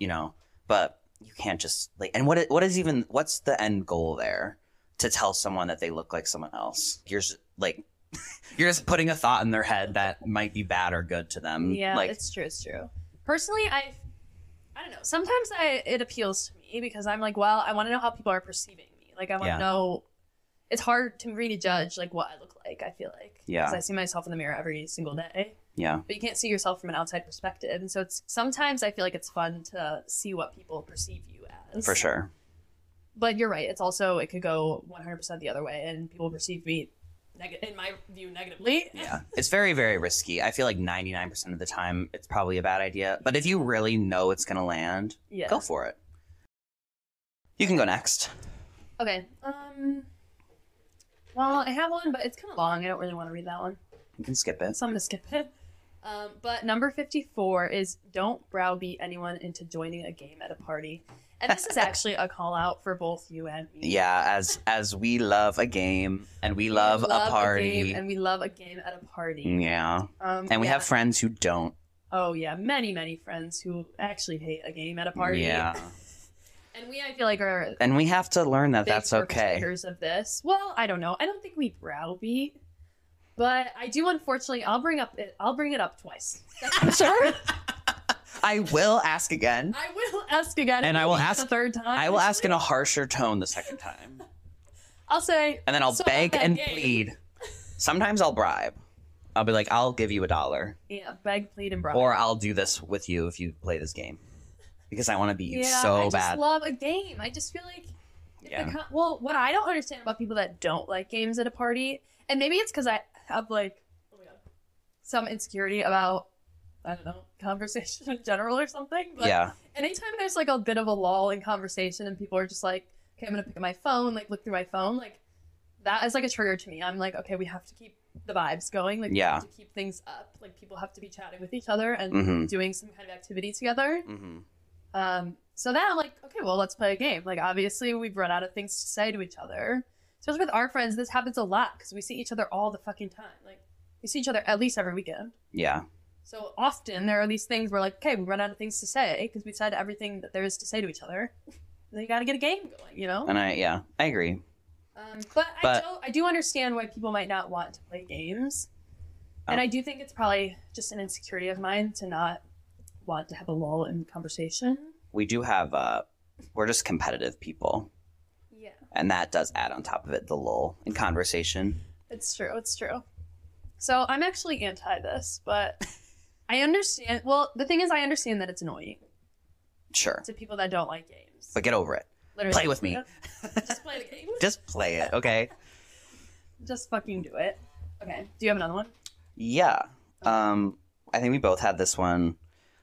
You know. But you can't just like. And what what is even what's the end goal there? To tell someone that they look like someone else. You're just like. You're just putting a thought in their head that might be bad or good to them. Yeah, like it's true. It's true. Personally, I, I don't know. Sometimes I it appeals to me because I'm like, well, I want to know how people are perceiving me. Like, I want to Yeah. know. It's hard to really judge like what I look like. I feel like Yeah. 'Cause I see myself in the mirror every single day, yeah, but you can't see yourself from an outside perspective, and so it's sometimes I feel like it's fun to see what people perceive you as. for sure. But you're right. It's also it could go 100 percent the other way, and people perceive me, neg- in my view, negatively. Yeah, it's very very risky. I feel like 99% of the time it's probably a bad idea. But if you really know it's gonna land, Yeah. go for it. You can go next. Okay. Um. Well, I have one, but it's kind of long. I don't really want to read that one, You can skip it. so I'm gonna skip it. Um, but number fifty-four is don't browbeat anyone into joining a game at a party, and this is actually a call out for both you and me. Yeah, as as we love a game and we love, We a party. game and we love a game at a party. yeah, Um, and we yeah. have friends who don't. oh yeah, many many friends who actually hate a game at a party. Yeah, and we I feel like are and we have to learn that that's okay. perpetrators of this. Well, I don't know. I don't think we browbeat, but I do. Unfortunately, I'll bring up it. I'll bring it up twice. That's for sure. I will ask again. I will ask again, And I will ask- the third time. I will ask in a harsher tone the second time. I'll say, And then I'll So beg and game- plead. Sometimes I'll bribe. I'll be like, I'll give you a dollar. yeah, beg, plead, and bribe. Or I'll do this with you if you play this game. Because I want to beat you so bad. yeah, so I just bad. love a game. I just feel like, Yeah. the well, what I don't understand about people that don't like games at a party, and maybe it's because I have like, oh some insecurity about, I don't know, conversation in general or something. But yeah. anytime there's like a bit of a lull in conversation and people are just like, okay, I'm gonna pick up my phone, like look through my phone, like that is like a trigger to me. I'm like, okay, we have to keep the vibes going. Like, we Yeah. have to keep things up. Like, people have to be chatting with each other and Mhm. doing some kind of activity together. hmm Um, so then I'm like, okay, well, let's play a game. Like, obviously, we've run out of things to say to each other. Especially with our friends, this happens a lot because we see each other all the fucking time. Like, we see each other at least every weekend. Yeah. So often there are these things where like, okay, we run out of things to say because we said everything that there is to say to each other. then you got to get a game going, you know. And I, yeah, I agree. Um, but But- I do I do understand why people might not want to play games, and Oh. I do think it's probably just an insecurity of mine to not want to have a lull in conversation. We do have, uh, we're just competitive people. And that does add on top of it the lull in conversation. it's true. It's true. So I'm actually anti this, but I understand. Well, the thing is, I understand that it's annoying Sure. to people that don't like games. But get over it. Literally. Play with me. Just play the game. Just play it, okay? Just fucking do it. Okay. Do you have another one? Yeah. Um, I think we both had this one.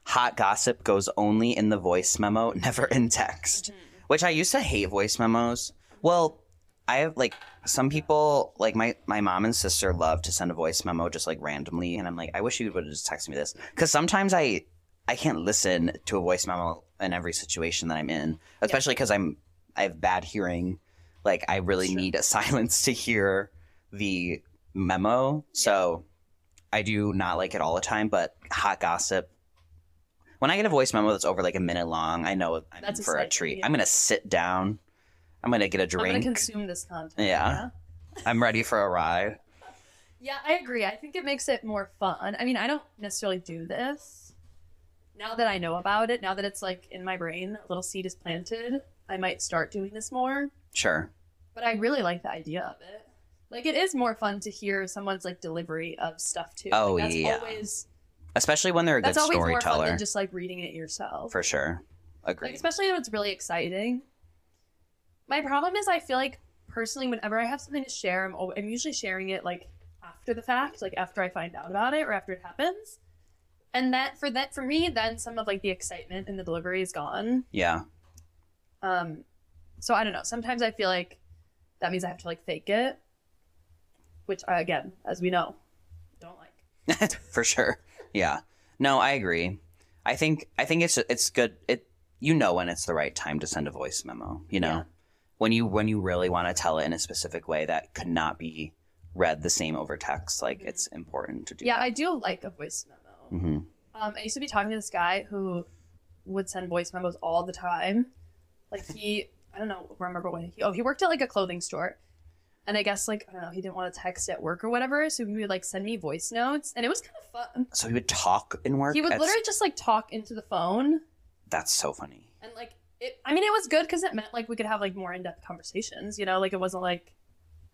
Hot gossip goes only in the voice memo, never in text. Which I used to hate voice memos. Well, I have like some people like my my mom and sister love to send a voice memo just like randomly, and I'm like, I wish you would have just texted me this because sometimes I I can't listen to a voice memo in every situation that I'm in, especially because I'm I have bad hearing. Like I really need a silence to hear the memo. So I do not like it all the time, but hot gossip. When I get a voice memo that's over like a minute long, I know I'm That's in for a exciting, treat. yeah. I'm gonna sit down. I'm gonna get a I'm gonna consume this content. Yeah. I'm ready for a ride. Yeah, I agree. I think it makes it more fun. I mean, I don't necessarily do this. Now that I know about it, now that it's like in my brain, a little seed is planted, I might start doing this more. Sure. But I really like the idea of it. Like it is more fun to hear someone's like delivery of stuff too. Oh, Like, that's yeah. Always, Especially when they're a good that's always more fun than just like reading it yourself. For sure. Like Agreed. especially when it's really exciting. My problem is I feel like personally whenever I have something to share, I'm I'm usually sharing it like after the fact, like after I find out about it or after it happens. And that for that for me, then some of like the excitement and the delivery is gone. yeah. Um so I don't know. Sometimes I feel like that means I have to like fake it. Which I, again, as we know, don't like. For sure. Yeah. No, I agree. I think I think it's it's good. It you know when it's the right time to send a voice memo. You know Yeah. When you when you really want to tell it in a specific way that could not be read the same over text. Like it's important to do. Yeah, I do like a voice memo. hmm Um, I used to be talking to this guy who would send voice memos all the time. Like he, I don't know, remember when he, oh, he worked at like a clothing store. And I guess like, I don't know, he didn't want to text at work or whatever. So he would like send me voice notes and it was kind of fun. So he would talk in work. He would That's- literally just like talk into the phone. That's so funny. And like, it, I mean, it was good because it meant like we could have like more in depth conversations, you know? Like it wasn't like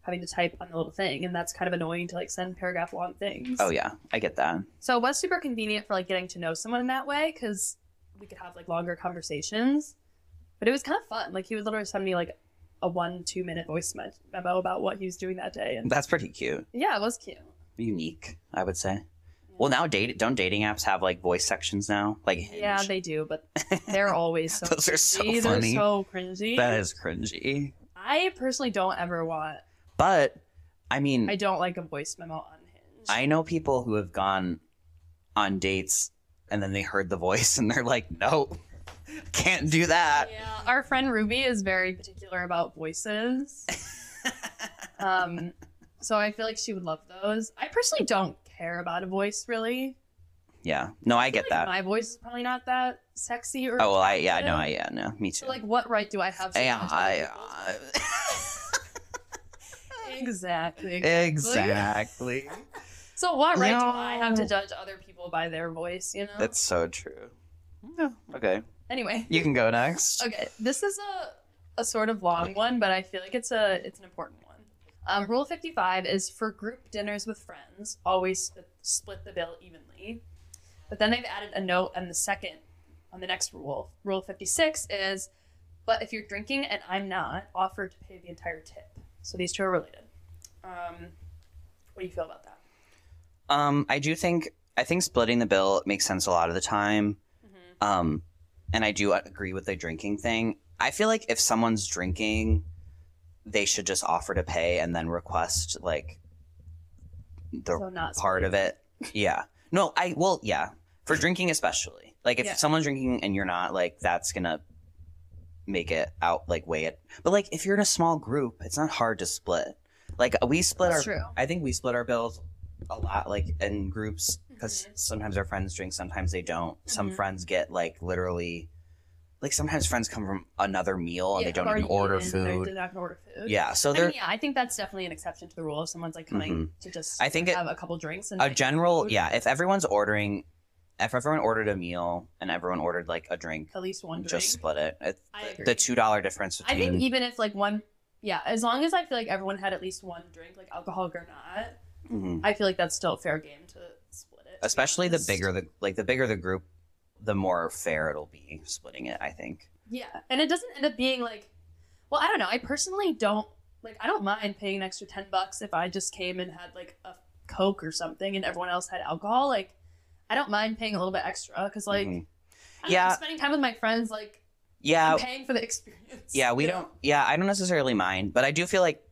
having to type on the little thing. And that's kind of annoying to like send paragraph long things. Oh yeah, I get that. So it was super convenient for like getting to know someone in that way because we could have like longer conversations. But it was kind of fun. Like he would literally send me like a one two minute voice memo about what he was doing that day, and That's pretty cute. yeah, it was cute. Unique, I would say. Well, now date don't dating apps have like voice sections now? Like Hinge? Yeah, they do, but they're always so. Those are so cringy. funny. They're so cringy. that is cringy. I personally don't ever want. But I mean, I don't like a voice memo on Hinge. I know people who have gone on dates and then they heard the voice and they're like, no, can't do that. Yeah, our friend Ruby is very particular about voices. um, so I feel like she would love those. I personally don't care about a voice really. Yeah. No, I feel get like that. My voice is probably not that sexy or. Oh, well, I, yeah, no. I, yeah, no, me too. So like, what right do I have? to yeah, I, uh, exactly. exactly. So what right do I have to judge other people by their voice? You know. That's so true. Yeah, okay. Anyway. You can go next. Okay, this is a a sort of long one, but I feel like it's a it's an important. Um, rule fifty five is for group dinners with friends, always split, split the bill evenly. But then they've added a note on the second on the next rule. Rule fifty six is, but if you're drinking and I'm not, offer to pay the entire tip. So these two are related. Um, what do you feel about that? Um, I do think I think splitting the bill makes sense a lot of the time. Mm-hmm. Um, and I do agree with the drinking thing. I feel like if someone's drinking, they should just offer to pay and then request like the So not part of it. Yeah. No, I well, yeah. For drinking especially. Like if Yeah. someone's drinking and you're not, like that's gonna make it out like weigh it. But like if you're in a small group, it's not hard to split. Like we split That's our true. I think we split our bills a lot like in groups because Mhm. sometimes our friends drink, sometimes they don't. Some Mhm. friends get like literally like sometimes friends come from another meal and Yeah, they don't even order food. They're not order food. Yeah, so I there mean, yeah, I think that's definitely an exception to the rule. If someone's like coming to just I think it- have a couple drinks and a like, general food, yeah if everyone's ordering if everyone ordered a meal and everyone ordered like a drink at least one drink. just split it, it I agree. the two dollar difference I think even if like one, yeah, as long as I feel like everyone had at least one drink, like alcoholic or not, Mhm. I feel like that's still a fair game to split it. especially the bigger the like the bigger the group the more fair it'll be splitting it i think Yeah, and it doesn't end up being like Well, I don't know. I personally don't like. I don't mind paying an extra ten bucks if I just came and had like a Coke or something, and everyone else had alcohol. Like, I don't mind paying a little bit extra because, like, Mhm. Don't Yeah. know, spending time with my friends, like, Yeah, I'm paying for the experience. yeah, we don't. know? Yeah, I don't necessarily mind, but I do feel like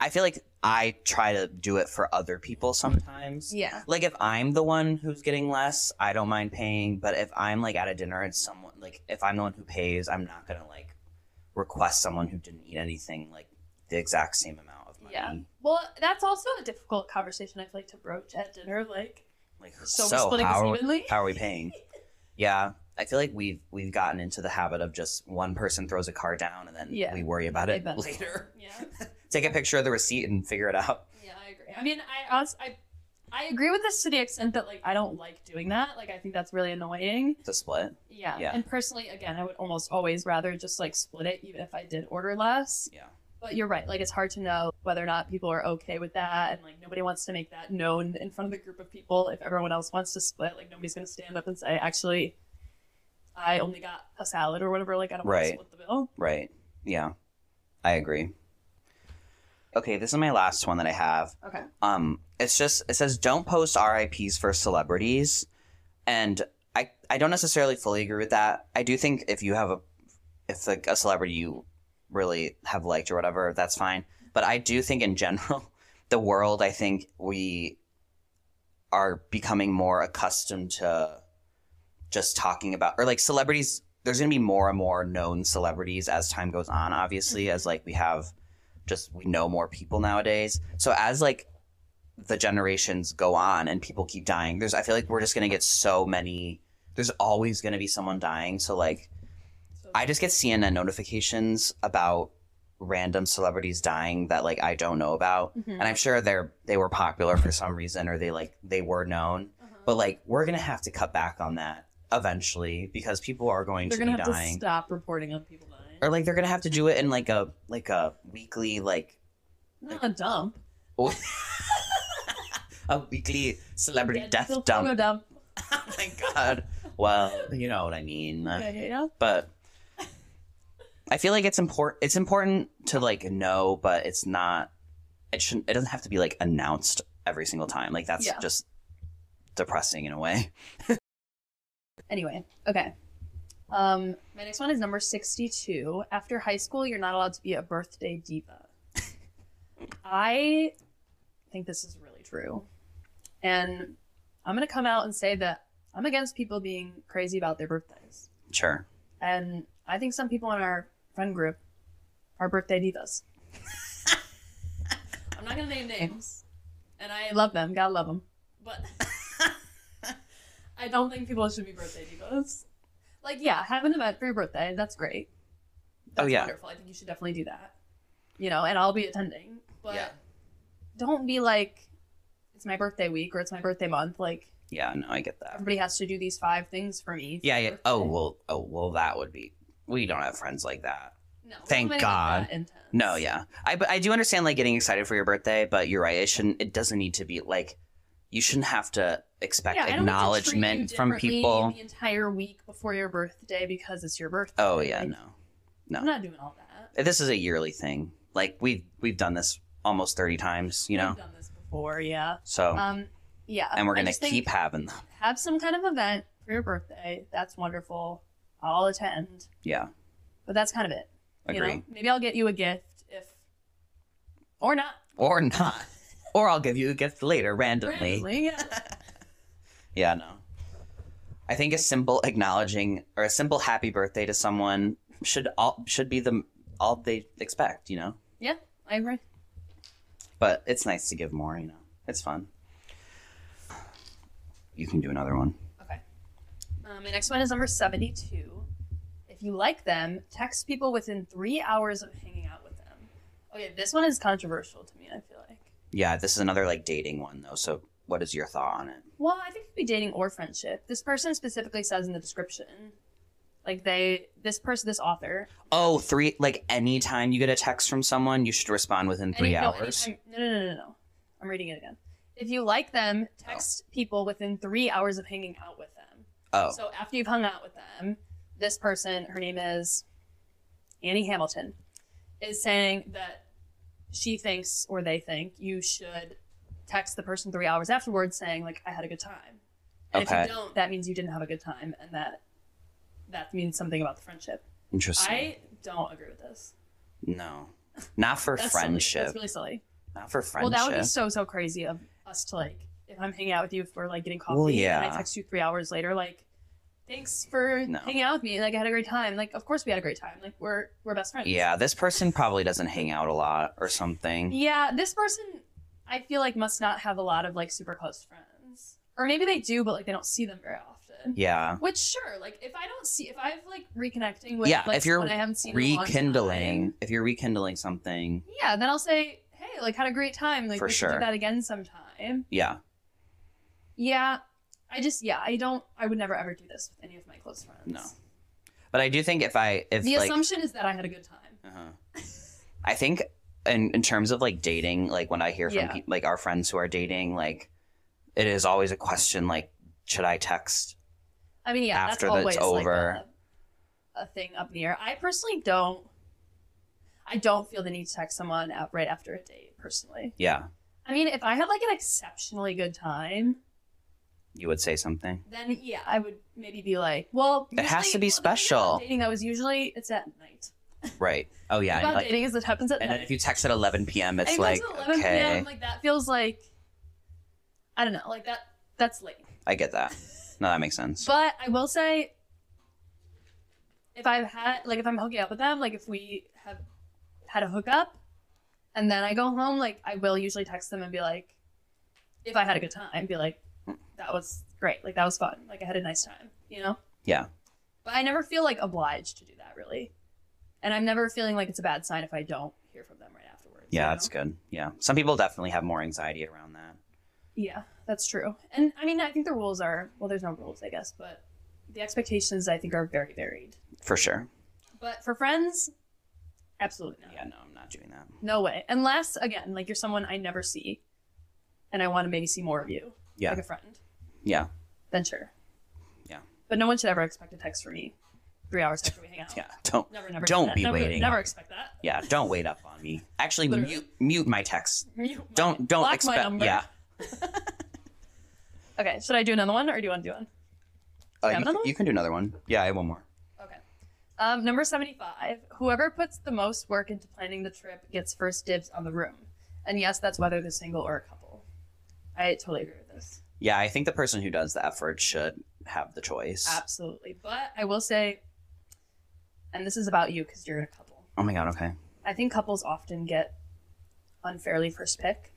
I feel like I try to do it for other people sometimes. Yeah. Like if I'm the one who's getting less, I don't mind paying. But if I'm like at a dinner and someone like if I'm the one who pays, I'm not gonna like request someone who didn't eat anything like the exact same amount of money. Yeah. Well, that's also a difficult conversation I feel like to broach at dinner. Like, Like so, so, we're splitting how, are, evenly. how are we paying? Yeah. I feel like we've we've gotten into the habit of just one person throws a card down and then Yeah. we worry about it later. Yeah. Take a picture of the receipt and figure it out. Yeah, I agree. I mean, I also, I I agree with this to the extent that like I don't like doing that. Like I think that's really annoying. To split. Yeah. Yeah. And personally, again, I would almost always rather just like split it, even if I did order less. Yeah. But you're right. Like it's hard to know whether or not people are okay with that, and like nobody wants to make that known in front of a group of people. If everyone else wants to split, like nobody's gonna stand up and say, actually, I only got a salad or whatever. Like I don't want Right. to split the bill. Right. Yeah. I agree. Okay, this is my last one that I have. Okay. Um, it's just it says don't post RIPS for celebrities, and I I don't necessarily fully agree with that. I do think if you have a if like a celebrity you really have liked or whatever, that's fine. But I do think in general, the world, I think we are becoming more accustomed to just talking about or like celebrities. There's gonna be more and more known celebrities as time goes on. Obviously, as like we have just we know more people nowadays. So as like the generations go on and people keep dying, there's I feel like we're just gonna get so many. There's always gonna be someone dying. So like I just get CNN notifications about random celebrities dying that like I don't know about, Mhm. and I'm sure they're they were popular for some reason or they like they were known. Uh-huh. But like we're gonna have to cut back on that eventually because people are going they're to gonna be have dying to stop reporting on people. Or like they're gonna have to do it in like a like a weekly like Not a dump. Oh. a weekly celebrity Dead death dump. photo dump. oh my god. Well, you know what I mean. Yeah, yeah, yeah. But I feel like it's important. It's important to like know, but it's not. It shouldn't. It doesn't have to be like announced every single time. Like that's Yeah. just depressing in a way. Anyway, okay. Um, my next one is number 62. After high school, you're not allowed to be a birthday diva. I think this is really true. And I'm going to come out and say that I'm against people being crazy about their birthdays. Sure. And I think some people in our friend group are birthday divas. I'm not going to name names. And I love them. Gotta love them. But I don't think people should be birthday divas. Like, yeah, have an event for your birthday. That's great. Oh, yeah. wonderful. I think you should definitely do that. You know, and I'll be attending. But Yeah. don't be like, it's my birthday week or it's my birthday month. Like, Yeah. No, I get that. everybody has to do these five things for me. for Yeah. Yeah. Oh well. Oh well. That would be. We don't have friends like that. No, Thank like God. No, yeah. I but I do understand like getting excited for your birthday, but you're right. It shouldn't. It doesn't need to be like. You shouldn't have to expect Yeah, I don't have to treat you acknowledgement from people. the entire week before your birthday because it's your birthday. Oh yeah, Like, no. no. I'm not doing all that. This is a yearly thing. Like we've we've done this almost thirty times, you know. I've done this before, yeah. So Um, yeah. and we're gonna keep having them. have some kind of event for your birthday. That's wonderful. I'll attend, Yeah, but that's kind of it. You agree. know? Maybe I'll get you a gift if, or not. Or not. Or I'll give you a gift later randomly. Randomly, yeah. No. I think a simple acknowledging or a simple happy birthday to someone should all should be the all they expect, you know. yeah, I agree. But it's nice to give more, you know. It's fun. You can do another one. Okay. Um, my next one is number 72. If you like them, text people within three hours of hanging out with them. Okay, this one is controversial to me, I feel like. Yeah, this is another like dating one though. So what is your thought on it? Well, I think it could be dating or friendship. This person specifically says in the description, like they, this person, this author. Oh, three like anytime you get a text from someone, you should respond within three any- no, hours. anytime- no, no, no, no, no. I'm reading it again. If you like them, text oh. people within three hours of hanging out with them. oh. So after you've hung out with them, this person, her name is Annie Hamilton. is saying that she thinks or they think you should text the person three hours afterwards saying like I had a good time. And Okay. if you don't, that means you didn't have a good time, and that that means something about the friendship. Interesting. I don't agree with this. no, not for That's silly. friendship. That's really silly. Not for friendship. Well, that would be so so crazy of us to like if I'm hanging out with you for like getting coffee Well, yeah. and. I text you three hours later like thanks for No. hanging out with me like I had a great time like of course we had a great time like we're we're best friends yeah, this person probably doesn't hang out a lot or something. yeah this person I feel like must not have a lot of like super close friends or maybe they do but like they don't see them very often Yeah. which sure like if I don't see if I've like reconnecting with Yeah, like, if you're someone I haven't seen in a long Rekindling. time, If you're rekindling something, yeah then I'll say hey like had a great time like For we should sure. do that again sometime yeah. Yeah, I just yeah, I don't. I would never ever do this with any of my close friends. No. But I do think if I if The like assumption is that I had a good time. Uh-huh. I think in in terms of like dating, like when I hear from Yeah. peop like our friends who are dating, like it is always a question like should I text? I mean, yeah, After that's that's always over. like a, a thing up in the air. I personally don't. I don't feel the need to text someone out right after a date. Personally, Yeah, I mean, if I had like an exceptionally good time, you would say something. then yeah, I would maybe be like, well, It has to be well, the thing special. Dating that was usually it's at night. Right. Oh yeah. about like, dating is it happens at and then night. if you text at 11 p.m., it's like 11 okay, p.m. Like that feels like I don't know, like that. That's late. I get that. No, that makes sense. But I will say, if I've had like if I'm hooking up with them, like if we have had a hookup, and then I go home, like I will usually text them and be like, if I had a good time, be like, that was great, like that was fun, like I had a nice time, you know. Yeah. But I never feel like obliged to do that really, and I'm never feeling like it's a bad sign if I don't hear from them right afterwards. you Yeah, know? that's good. Yeah. Some people definitely have more anxiety around that. Yeah, that's true. And I mean, I think the rules are well, there's no rules, I guess, but the expectations I think are very varied. For sure. But for friends, absolutely not. Yeah, no, I'm not doing that. No way. Unless again, like you're someone I never see, and I want to maybe see more of you, Yeah. like a friend. Yeah. Then sure. Yeah. But no one should ever expect a text from me three hours after we hang out. Yeah. Don't Never, never. do Don't be never, waiting. Never expect that. yeah, don't wait up on me. Actually Literally. mute mute my text. Mute my- Don't don't expect yeah. Okay. Should I do another one, or do you want to do one? Uh, you, another one? you can do another one. Yeah, I have one more. Okay. Um, number 75. Whoever puts the most work into planning the trip gets first dibs on the room. And yes, that's whether they're single or a couple. I totally agree with this. Yeah, I think the person who does the effort should have the choice. Absolutely. But I will say, and this is about you because you're in a couple, Oh my god, okay. I think couples often get unfairly first pick.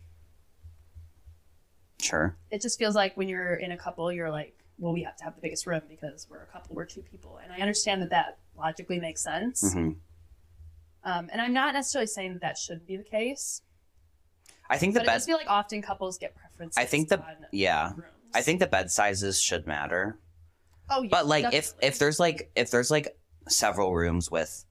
Sure. It just feels like when you're in a couple, you're like, well, we have to have the biggest room because we're a couple, we're two people. And I understand that that logically makes sense. hmm Um, and I'm not necessarily saying that that shouldn't be the case. I think the but I just feel like often couples get preferences. I think the yeah. rooms. I think the bed sizes should matter. Oh, yeah, But like if definitely. if there's like if there's like several rooms with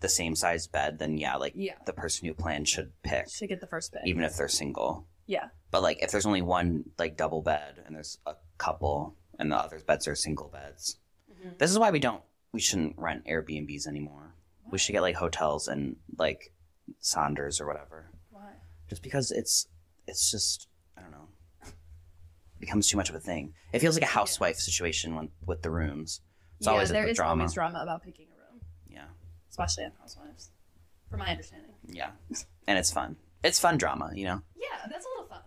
the same size bed, then yeah, like Yeah. the person who planned should pick, should get the first pick. even if they're single. Yeah, But like if there's only one like double bed and there's a couple and the other beds are single beds. Mhm. This is why we don't we shouldn't rent Airbnbs anymore. We should get like hotels and like Sonders or whatever. why? Just because it's it's just I don't know. Becomes too much of a thing. It feels like a housewife situation when, with the rooms. It's yeah, always there the is drama. always drama about picking a room, Yeah. especially on Housewives, from my understanding. Yeah. And it's fun. It's fun drama, you know. Yeah, that's a little fun.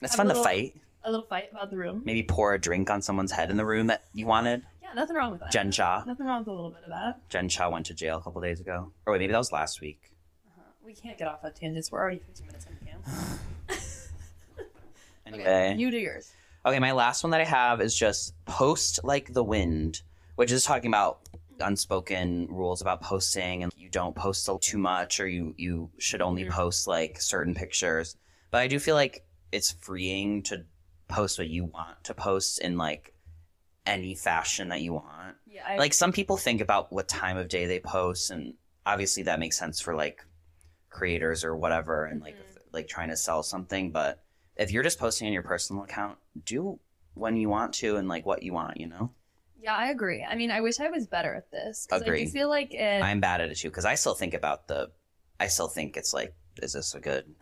It's Have fun a to fight. A little fight about the room. Maybe pour a drink on someone's head in the room that you wanted. Yeah, nothing wrong with that. Jen Shah. Nothing wrong with a little bit of that. Jen Shah went to jail a couple days ago. Or wait, maybe that was last week. Uh-huh. We can't get off on tangents. We're already 15 minutes in the game. Anyway. You do yours. Okay, my last one that I have is just post like the wind, which is talking about unspoken rules about posting and you don't post too much or you you should only Mhm. post like certain pictures. But I do feel like it's freeing to post what you want to post in like any fashion that you want. Yeah, I, Like some people think about what time of day they post and obviously that makes sense for like creators or whatever and like Mhm. like trying to sell something, but if you're just posting on your personal account, do when you want to and like what you want, you know? yeah, I agree. I mean, I wish I was better at this. 'cause I do feel like it, I'm bad at it too because I still think about the I still think it's like, is this a good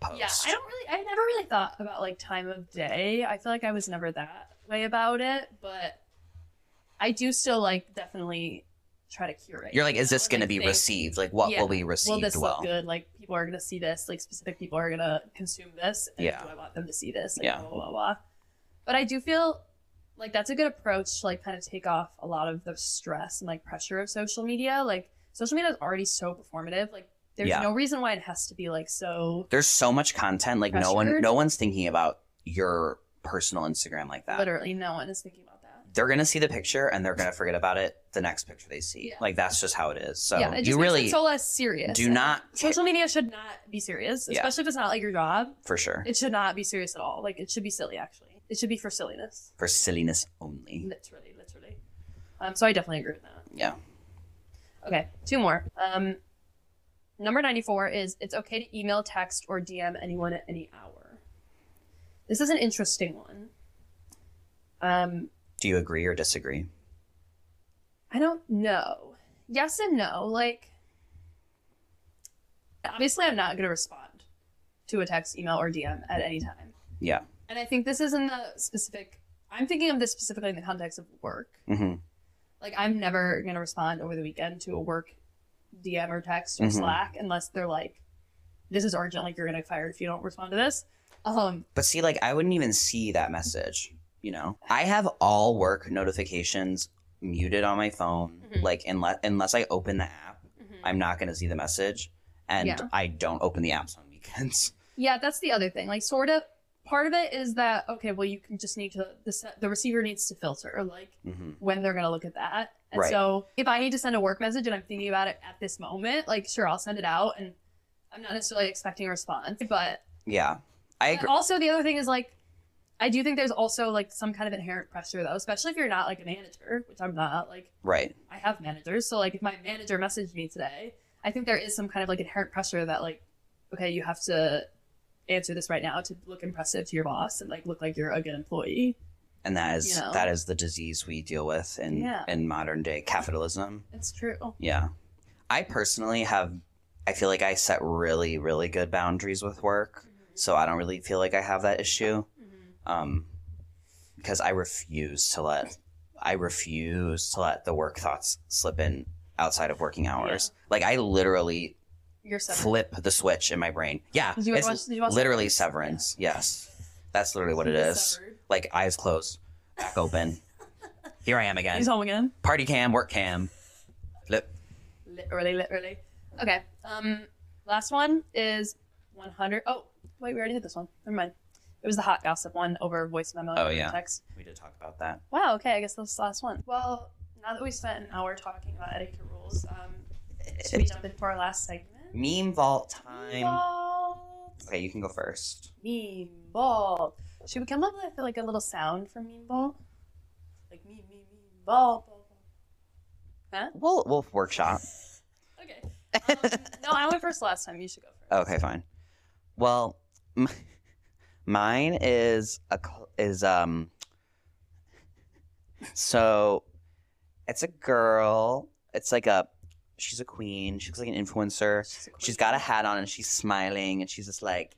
post? Yeah, I don't really. I never really thought about like time of day. I feel like I was never that way about it, but I do still like definitely try to curate. You're like, is this going to be think, received? Like, what yeah, will be received Will this well? look good? Like people are gonna see this. Like specific people are gonna consume this. And Yeah. Do I want them to see this? Like, Yeah. Blah, blah blah. But I do feel like that's a good approach to like kind of take off a lot of the stress and like pressure of social media. Like social media is already so performative. Like there's Yeah. no reason why it has to be like so There's so much content. Like, no one, no one's thinking about your personal Instagram like that. literally no one is thinking about that. They're gonna see the picture and they're gonna forget about it the next picture they see. Yeah. Like that's just how it is. So yeah, it just you really, so less serious. do not- Social media should not be serious, especially if it's not like your job. for sure, It should not be serious at all. Like it should be silly. Actually, it should be for silliness. for silliness only. Literally, literally. Um, so I definitely agree with that. Yeah. Okay, two more. Um, number 94 is it's okay to email, text, or DM anyone at any hour. This is an interesting one. Um, Do you agree or disagree? I don't know. Yes and no. Like, obviously, I'm not going to respond to a text, email, or DM at any time. Yeah. And I think this is in the specific, I'm thinking of this specifically in the context of work. hmm Like, I'm never going to respond over the weekend to a work DM or text or Mhm. Slack unless they're like, this is urgent, like, you're going to get fired if you don't respond to this. Um, But see, like I wouldn't even see that message. You know, I have all work notifications muted on my phone. Mhm. Like unless unless I open the app, I'm not going to see the message, and Yeah. I don't open the apps on weekends. Yeah, that's the other thing. Like, sort of, part of it is that okay, well, you can just need to the the receiver needs to filter like hmm when they're gonna look at that. And Right. so, if I need to send a work message and I'm thinking about it at this moment, like, sure, I'll send it out, and I'm not necessarily expecting a response. But Yeah, I agree. also, the other thing is like. I do think there's also like some kind of inherent pressure though, especially if you're not like a manager, which I'm not. Like Right. I have managers, so like if my manager messaged me today, I think there is some kind of like inherent pressure that like, okay, you have to answer this right now to look impressive to your boss and like look like you're a good employee. And that is You know? that is the disease we deal with in Yeah. in modern day capitalism. It's true. Yeah. I personally have I feel like I set really really good boundaries with work, mm-hmm. so I don't really feel like I have that issue. Um because I refuse to let I refuse to let the work thoughts slip in outside of working hours. Like I literally flip the switch in my brain. Yeah, Did you it's watch- did you watch literally Severance? severance. Yes, that's literally what it is. Severed. Like eyes closed, back open. Here I am again. He's home again. Party cam, work cam. Flip. Literally, literally. Okay. Um, last one is 100. Oh, wait, we already did this one. Never mind. It was the hot gossip one over voice memo. Oh, yeah. Text. We did talk about that. Wow. Okay. I guess that's the last one. Well, now that we spent an hour talking about etiquette rules, um, should we jump into our last segment? Meme vault time. Meme Vault. Okay, you can go first. Meme vault. Should we come up with like a little sound for meme vault? Like meme, meme, meme vault. vault, vault. We'll we'll workshop. Okay. Um, no, I went first last time. You should go first. Okay, fine. Well, m- mine is a is um. So, it's a girl. It's like a. She's a queen. She looks like an influencer. She's, She's got a hat on and she's smiling and she's just like,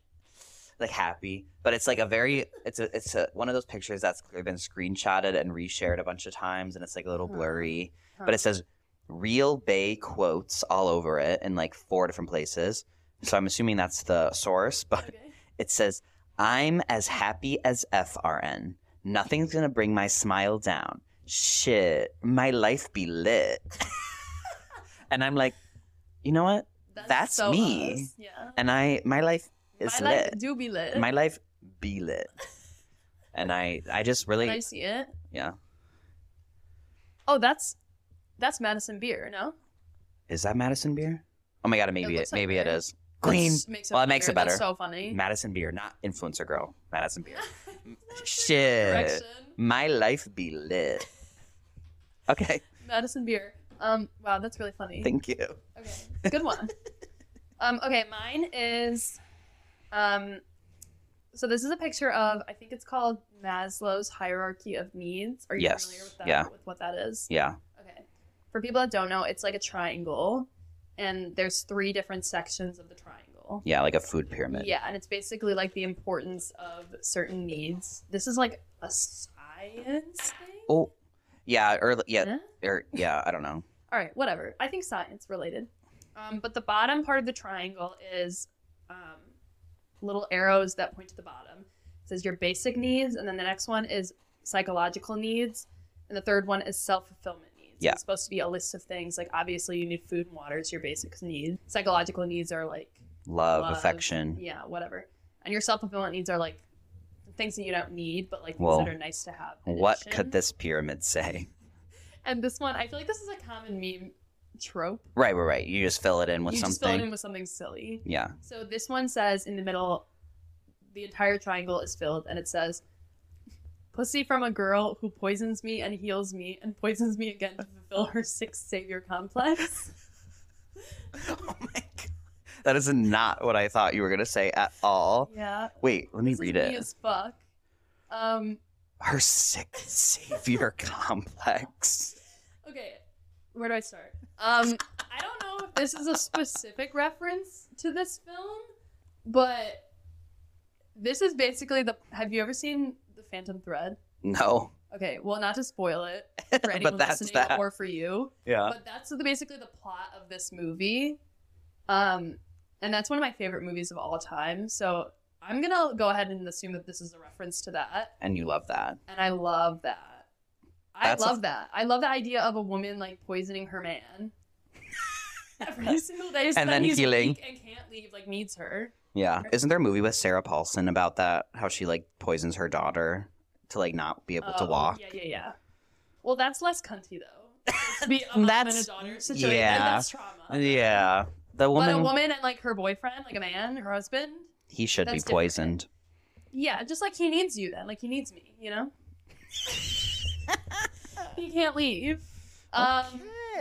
like happy. But it's like a very. It's a. It's a one of those pictures that's clearly been screenshotted and reshared a bunch of times and it's like a little Huh. blurry. Huh. But it says real Bay quotes all over it in like four different places. So I'm assuming that's the source, but Okay. it says, I'm as happy as FRN. Nothing's gonna bring my smile down. Shit, my life be lit. and I'm like, you know what? That's so me. us. Yeah. And I, my life is My life lit. do be lit. my life be lit. And I, I just really, Can I see it? yeah. Oh, that's that's Madison Beer. No. Is that Madison Beer? Oh my god, maybe it, looks like maybe it beer. is. Queen. That's- makes Well, it makes it better. That's so funny. Madison Beer, not influencer girl. Madison Beer. Shit. Correction. My life be lit. Okay, Madison Beer. Um. Wow, that's really funny. thank you. Okay, good one. um. Okay, mine is, um. So this is a picture of I think it's called Maslow's hierarchy of needs. Are you Yes, familiar with that? yeah. With what that is? Yeah. Okay. For people that don't know, it's like a triangle, and there's three different sections of the triangle. Yeah, like a food pyramid. Yeah, and it's basically like the importance of certain needs. This is like a science thing. Oh, yeah, or yeah, Huh? or yeah. I don't know. All right, whatever. I think science related. Um, but the bottom part of the triangle is um, little arrows that point to the bottom. It says your basic needs, and then the next one is psychological needs, and the third one is self fulfillment. Yeah. It's supposed to be a list of things. Like obviously, you need food and water. It's your basic needs. Psychological needs are like Love, Love. affection. yeah, whatever. And your self fulfillment needs are like things that you don't need, but like things that are nice to have. What addition. could this pyramid say? And this one, I feel like this is a common meme trope. Right, right, right. You just fill it in with something. you just fill it in with something silly. Yeah. So this one says in the middle, the entire triangle is filled, and it says, "Pussy from a girl who poisons me and heals me and poisons me again to fulfill her sixth savior complex." oh my god. That is not what I thought you were gonna say at all. yeah, Wait, let me this is read me it. as fuck. Um. Her sick savior complex. Okay, where do I start? Um, I don't know if this is a specific reference to this film, but this is basically the. Have you ever seen Phantom Thread? No. Okay, well, not to spoil it for anyone but that's listening that. or for you, Yeah. but that's the, basically the plot of this movie. Um, and that's one of my favorite movies of all time. So I'm gonna go ahead and assume that this is a reference to that, And you love that. and I love that. I That's a- love that. I love the idea of a woman like poisoning her man every single day, so And then healing. and can't leave, like needs her. Yeah. Isn't there a movie with Sarah Paulson about that? How she like poisons her daughter to like not be able to Oh, walk. Yeah, yeah, yeah. Well, that's less cunty though. Be a and a That's- daughter situation. yeah. That's trauma. Yeah. The woman. But a woman and like her boyfriend, like a man, her husband, he should be That's different. poisoned. yeah, just like he needs you then, like he needs me, you know. he can't leave. Um,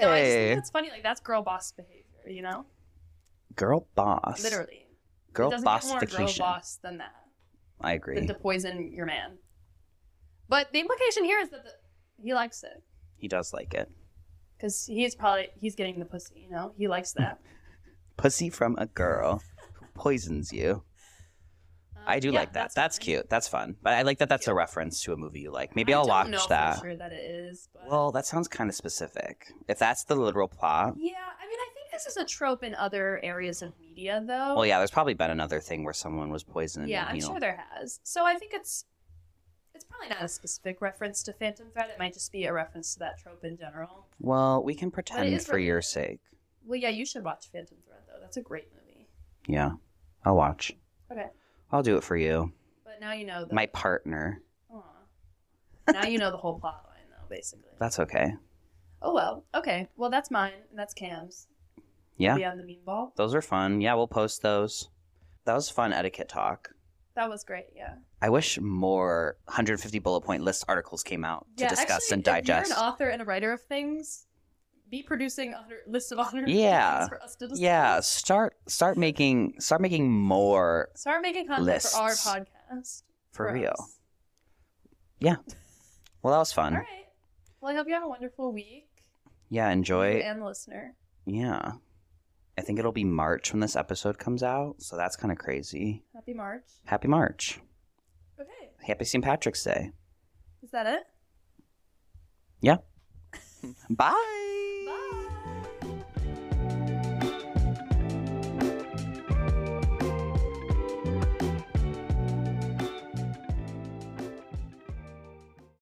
no, I just Okay. think that's funny. Like that's girl boss behavior, you know. Girl boss. Literally, Girl it doesn't more girl bossification. boss than that. I Than agree. to poison your man. But the implication here is that the, he likes it He does like it. because he's probably he's getting the pussy. You know, he likes that. Pussy from a girl who poisons you. I Um, do yeah, like that. That's, fine. cute. That's fun. But I like that that's a reference to a movie you like. Maybe I I'll don't watch that. For sure that it is. But... Well, that sounds kind of specific. If that's the literal plot. yeah, I mean, I think this is a trope in other areas of media, though. Well, yeah, there's probably been another thing where someone was poisoned. yeah, I'm sure there has. So I think it's it's probably not a specific reference to Phantom Thread. It might just be a reference to that trope in general. Well, we can pretend for your related. sake. Well, yeah, you should watch Phantom Thread though. That's a great movie. Yeah, I'll watch. Okay, I'll do it for you, but now you know the my partner. Aw. now you know the whole plot line though, basically. That's okay. Oh well. Okay. Well, that's mine. and That's Cam's. Yeah, Beyond the Mean Ball. those are fun. Yeah, we'll post those. That was fun etiquette talk. That was great. Yeah. I wish more 150 bullet point list articles came out to yeah, discuss actually, and digest. If you're an author and a writer of things, be producing a list of 100 Yeah. for us to discuss. yeah, start start making start making more Start making content Lists. for our podcast. for, real. us. Well, that was fun. All right. Well, I hope you have a wonderful week. Yeah, enjoy. and the listener. Yeah. I think it'll be March when this episode comes out, so that's kind of crazy. Happy March. Happy March. Okay. Happy St. Patrick's Day. Is that it? Yeah. Bye. Bye.